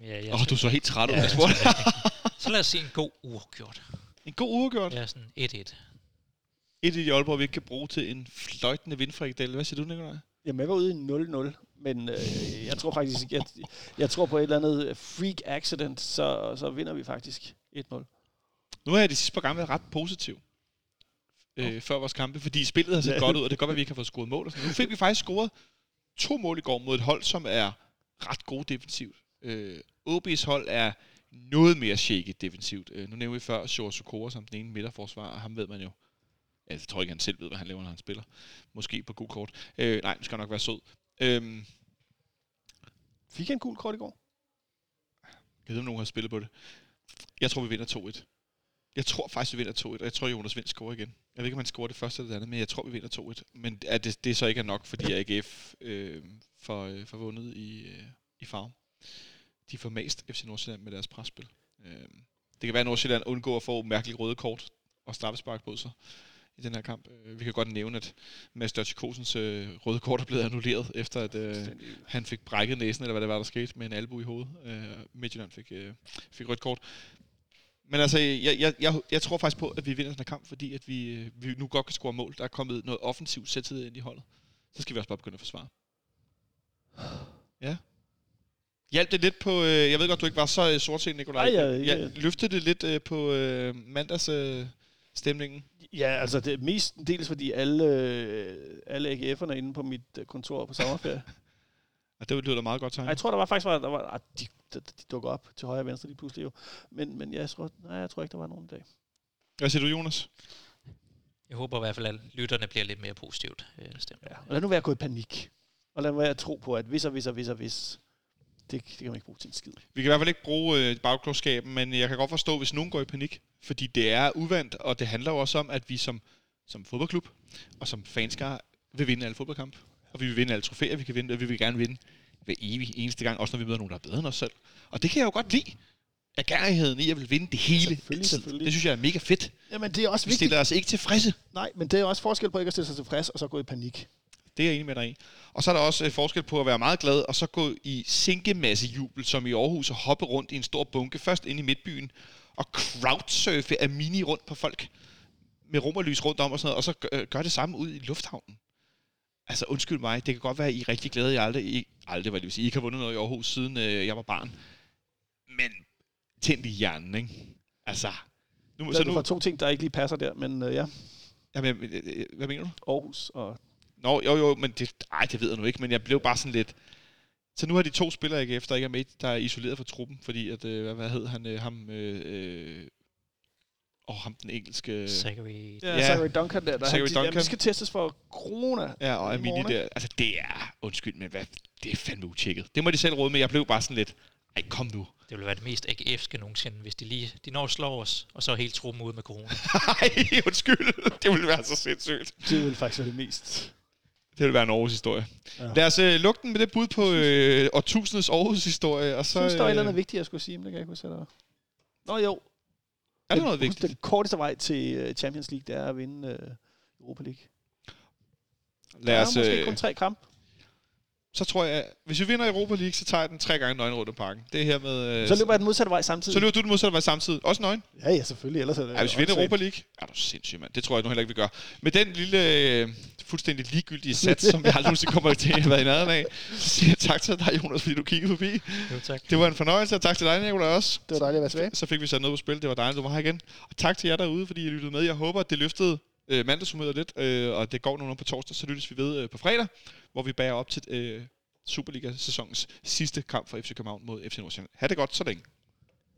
Ja, Åh, jeg oh, du så helt træt ud, Ja, jeg spurgte. Så lad os se en god uafgjort. En god uafgjort. Ja. Sådan 1-1. Et i Aalborg, vi ikke kan bruge til en fløjtende vindfrikdel. Hvad siger du, Nikolaj? Jamen, jeg var ude i 0-0, men øh, jeg tror faktisk, jeg, jeg tror på et eller andet freak accident, så, så vinder vi faktisk 1-0. Nu har jeg de sidste par gange været ret positiv øh, før vores kampe, fordi spillet har set Ja. godt ud, og det kan godt være, at vi ikke har fået scoret mål. Og sådan. Nu fik vi faktisk scoret to mål i går mod et hold, som er ret gode defensivt. Øh, OB's hold er noget mere shaky defensivt. Øh, nu nævnte vi før Sjor Sokora som den ene midterforsvar, og ham ved man jo. Jeg tror ikke, han selv ved, hvad han laver, når han spiller. Måske på god kort. Øh, nej, det skal nok være sød. Øh, Fik en gul kort i går? Jeg ved, om nogen har spillet på det. Jeg tror, vi vinder 2-1. Jeg tror faktisk, vi vinder 2-1, og jeg tror, Jonas Vind scorer igen. Jeg ved ikke, om han scorer det første eller det andet, men jeg tror, vi vinder 2-1. Men at det, det så ikke er nok, fordi AGF øh, får, øh, får vundet i, øh, i farve. De får mast FC Nordsjælland med deres presspil. Øh, det kan være, at Nordsjælland undgår at få mærkelige røde kort og straffespark på sig i den her kamp. Øh, Vi kan godt nævne, at Mads Dørtje Kosens øh, røde kort er blevet annulleret, efter at øh, han fik brækket næsen, eller hvad det var, der skete, med en albu i hovedet. Øh, Midtjylland fik, øh, fik rødt kort. Men altså, jeg, jeg, jeg, jeg tror faktisk på, at vi vinder den her kamp, fordi at vi, øh, vi nu godt kan score mål. Der er kommet noget offensivt sættet ind i holdet. Så skal vi også bare begynde at forsvare. Ja. Hjalp det lidt på... Øh, jeg ved godt, du ikke var så øh, sortset, Nikolaj. Nej, jeg- ja, jeg- løftede det lidt øh, på øh, mandags øh, stemningen? Ja, altså det er mest dels fordi alle, øh, alle AGF'erne er inde på mit øh, kontor på sommerferie. Og det lyder da meget godt tegn. Jeg tror, der var faktisk var, der var, ah, de, de, de dukker op til højre og venstre lige pludselig jo. Men, men jeg, tror, nej, jeg tror ikke, der var nogen i dag. Hvad siger du, Jonas? Jeg håber i hvert fald, at lytterne bliver lidt mere positivt øh, stemt. Ja. Og lad nu være gået i panik. Og lad nu være at tro på, at hvis og hvis og hvis og hvis, det, det kan man ikke bruge til en skid. Vi kan i hvert fald ikke bruge øh, bagklodskaben, men jeg kan godt forstå, hvis nogen går i panik. Fordi det er uvandt, og det handler jo også om, at vi som som fodboldklub, og som fanskar vil vinde alle fodboldkampe. Og vi vil vinde alle trofæer, vi kan vinde, og vi vil gerne vinde hver evig eneste gang, også når vi møder nogen, der er bedre end os selv. Og det kan jeg jo godt lide. Agerigheden i at vil vinde det hele. Selvfølgelig, altid. selvfølgelig. Det synes jeg er mega fedt. Jamen, det er også Vi vigtigt. stiller os ikke tilfredse. Nej, men det er også forskel på ikke at stille sig tilfreds, og så gå i panik. Det er jeg enig med dig i. Og så er der også øh, forskel på at være meget glad, og så gå i sinkemassejubel, som i Aarhus, og hoppe rundt i en stor bunke, først ind i midtbyen, og crowdsurfe af mini rundt på folk, med rummerlys rundt om og sådan noget, og så gør, gør det samme ud i lufthavnen. Altså undskyld mig, det kan godt være, at I er rigtig glade, jeg aldrig, I, aldrig hvad det vil sige, I ikke har vundet noget i Aarhus, siden øh, jeg var barn. Men tænd i hjernen, ikke? Altså, nu, Så nu, får to ting, der ikke lige passer der, men øh, ja, jamen, øh, øh, hvad mener du? Aarhus og... Nå, jo, jo, men det, ej, det ved jeg nu ikke, men jeg blev bare sådan lidt... Så nu har de to spillere ikke efter, ikke er med, der er isoleret fra truppen, fordi at, øh, hvad, hvad hed han, øh, ham, øh, øh, og ham den engelske... Zachary. Ja, Ja. Zachary Duncan der, der Zachary de, Duncan. Jamen, skal testes for corona. Ja, og i Amini der, altså det er, undskyld, men hvad, det er fandme utjekket. Det må de selv råde med, jeg blev bare sådan lidt, ej, kom nu. Det ville være det mest AGF'ske nogensinde, hvis de lige de når at slå os, og så er helt truppen ude med corona. Ej, undskyld, det ville være så sindssygt. Det vil faktisk være det mest. Det ville være en Aarhus historie. Ja. Lad os øh, lukke den med det bud på øh, årtusindets Aarhus historie, og så... Jeg synes, der var et eller andet øh, vigtigt, jeg skulle sige, men det kan jeg ikke huske, hvad. Nå jo, er den, noget vigtigt? Den korteste vej til øh, Champions League, det er at vinde øh, Europa League. Lad os, der er måske øh, kun tre kampe. Så tror jeg, hvis vi vinder Europa League, så tager jeg den tre gange nøgen rundt om parken. Det er her med... øh, Så løber jeg den modsatte vej samtidig. så løber du den modsatte vej samtidig. Også nøgen. Ja, ja, selvfølgelig. Ellers er det Ja, hvis vi vinder. Europa League, er du sindssyg, mand. Det tror jeg nu heller ikke, vi gør. Med den lille, øh, fuldstændig ligegyldige sats, som vi aldrig nogensinde kommer til at være i nærheden af, så siger jeg tak til dig, Jonas, fordi du kiggede forbi. Jo, tak. Det var en fornøjelse, og tak til dig, Nicolaj, også. Det var dejligt at være tilbage. Så fik vi sat noget på spil. Det var dejligt, du var her igen. Og tak til jer derude, fordi I lyttede med. Jeg håber, at det løftede øh, mandagshumøret lidt, øh, og det går nu på torsdag, så lyttes vi ved øh, på fredag, hvor vi bærer op til øh, Superliga-sæsonens sidste kamp for FC København mod FC Nordsjælland. Ha' det godt så længe.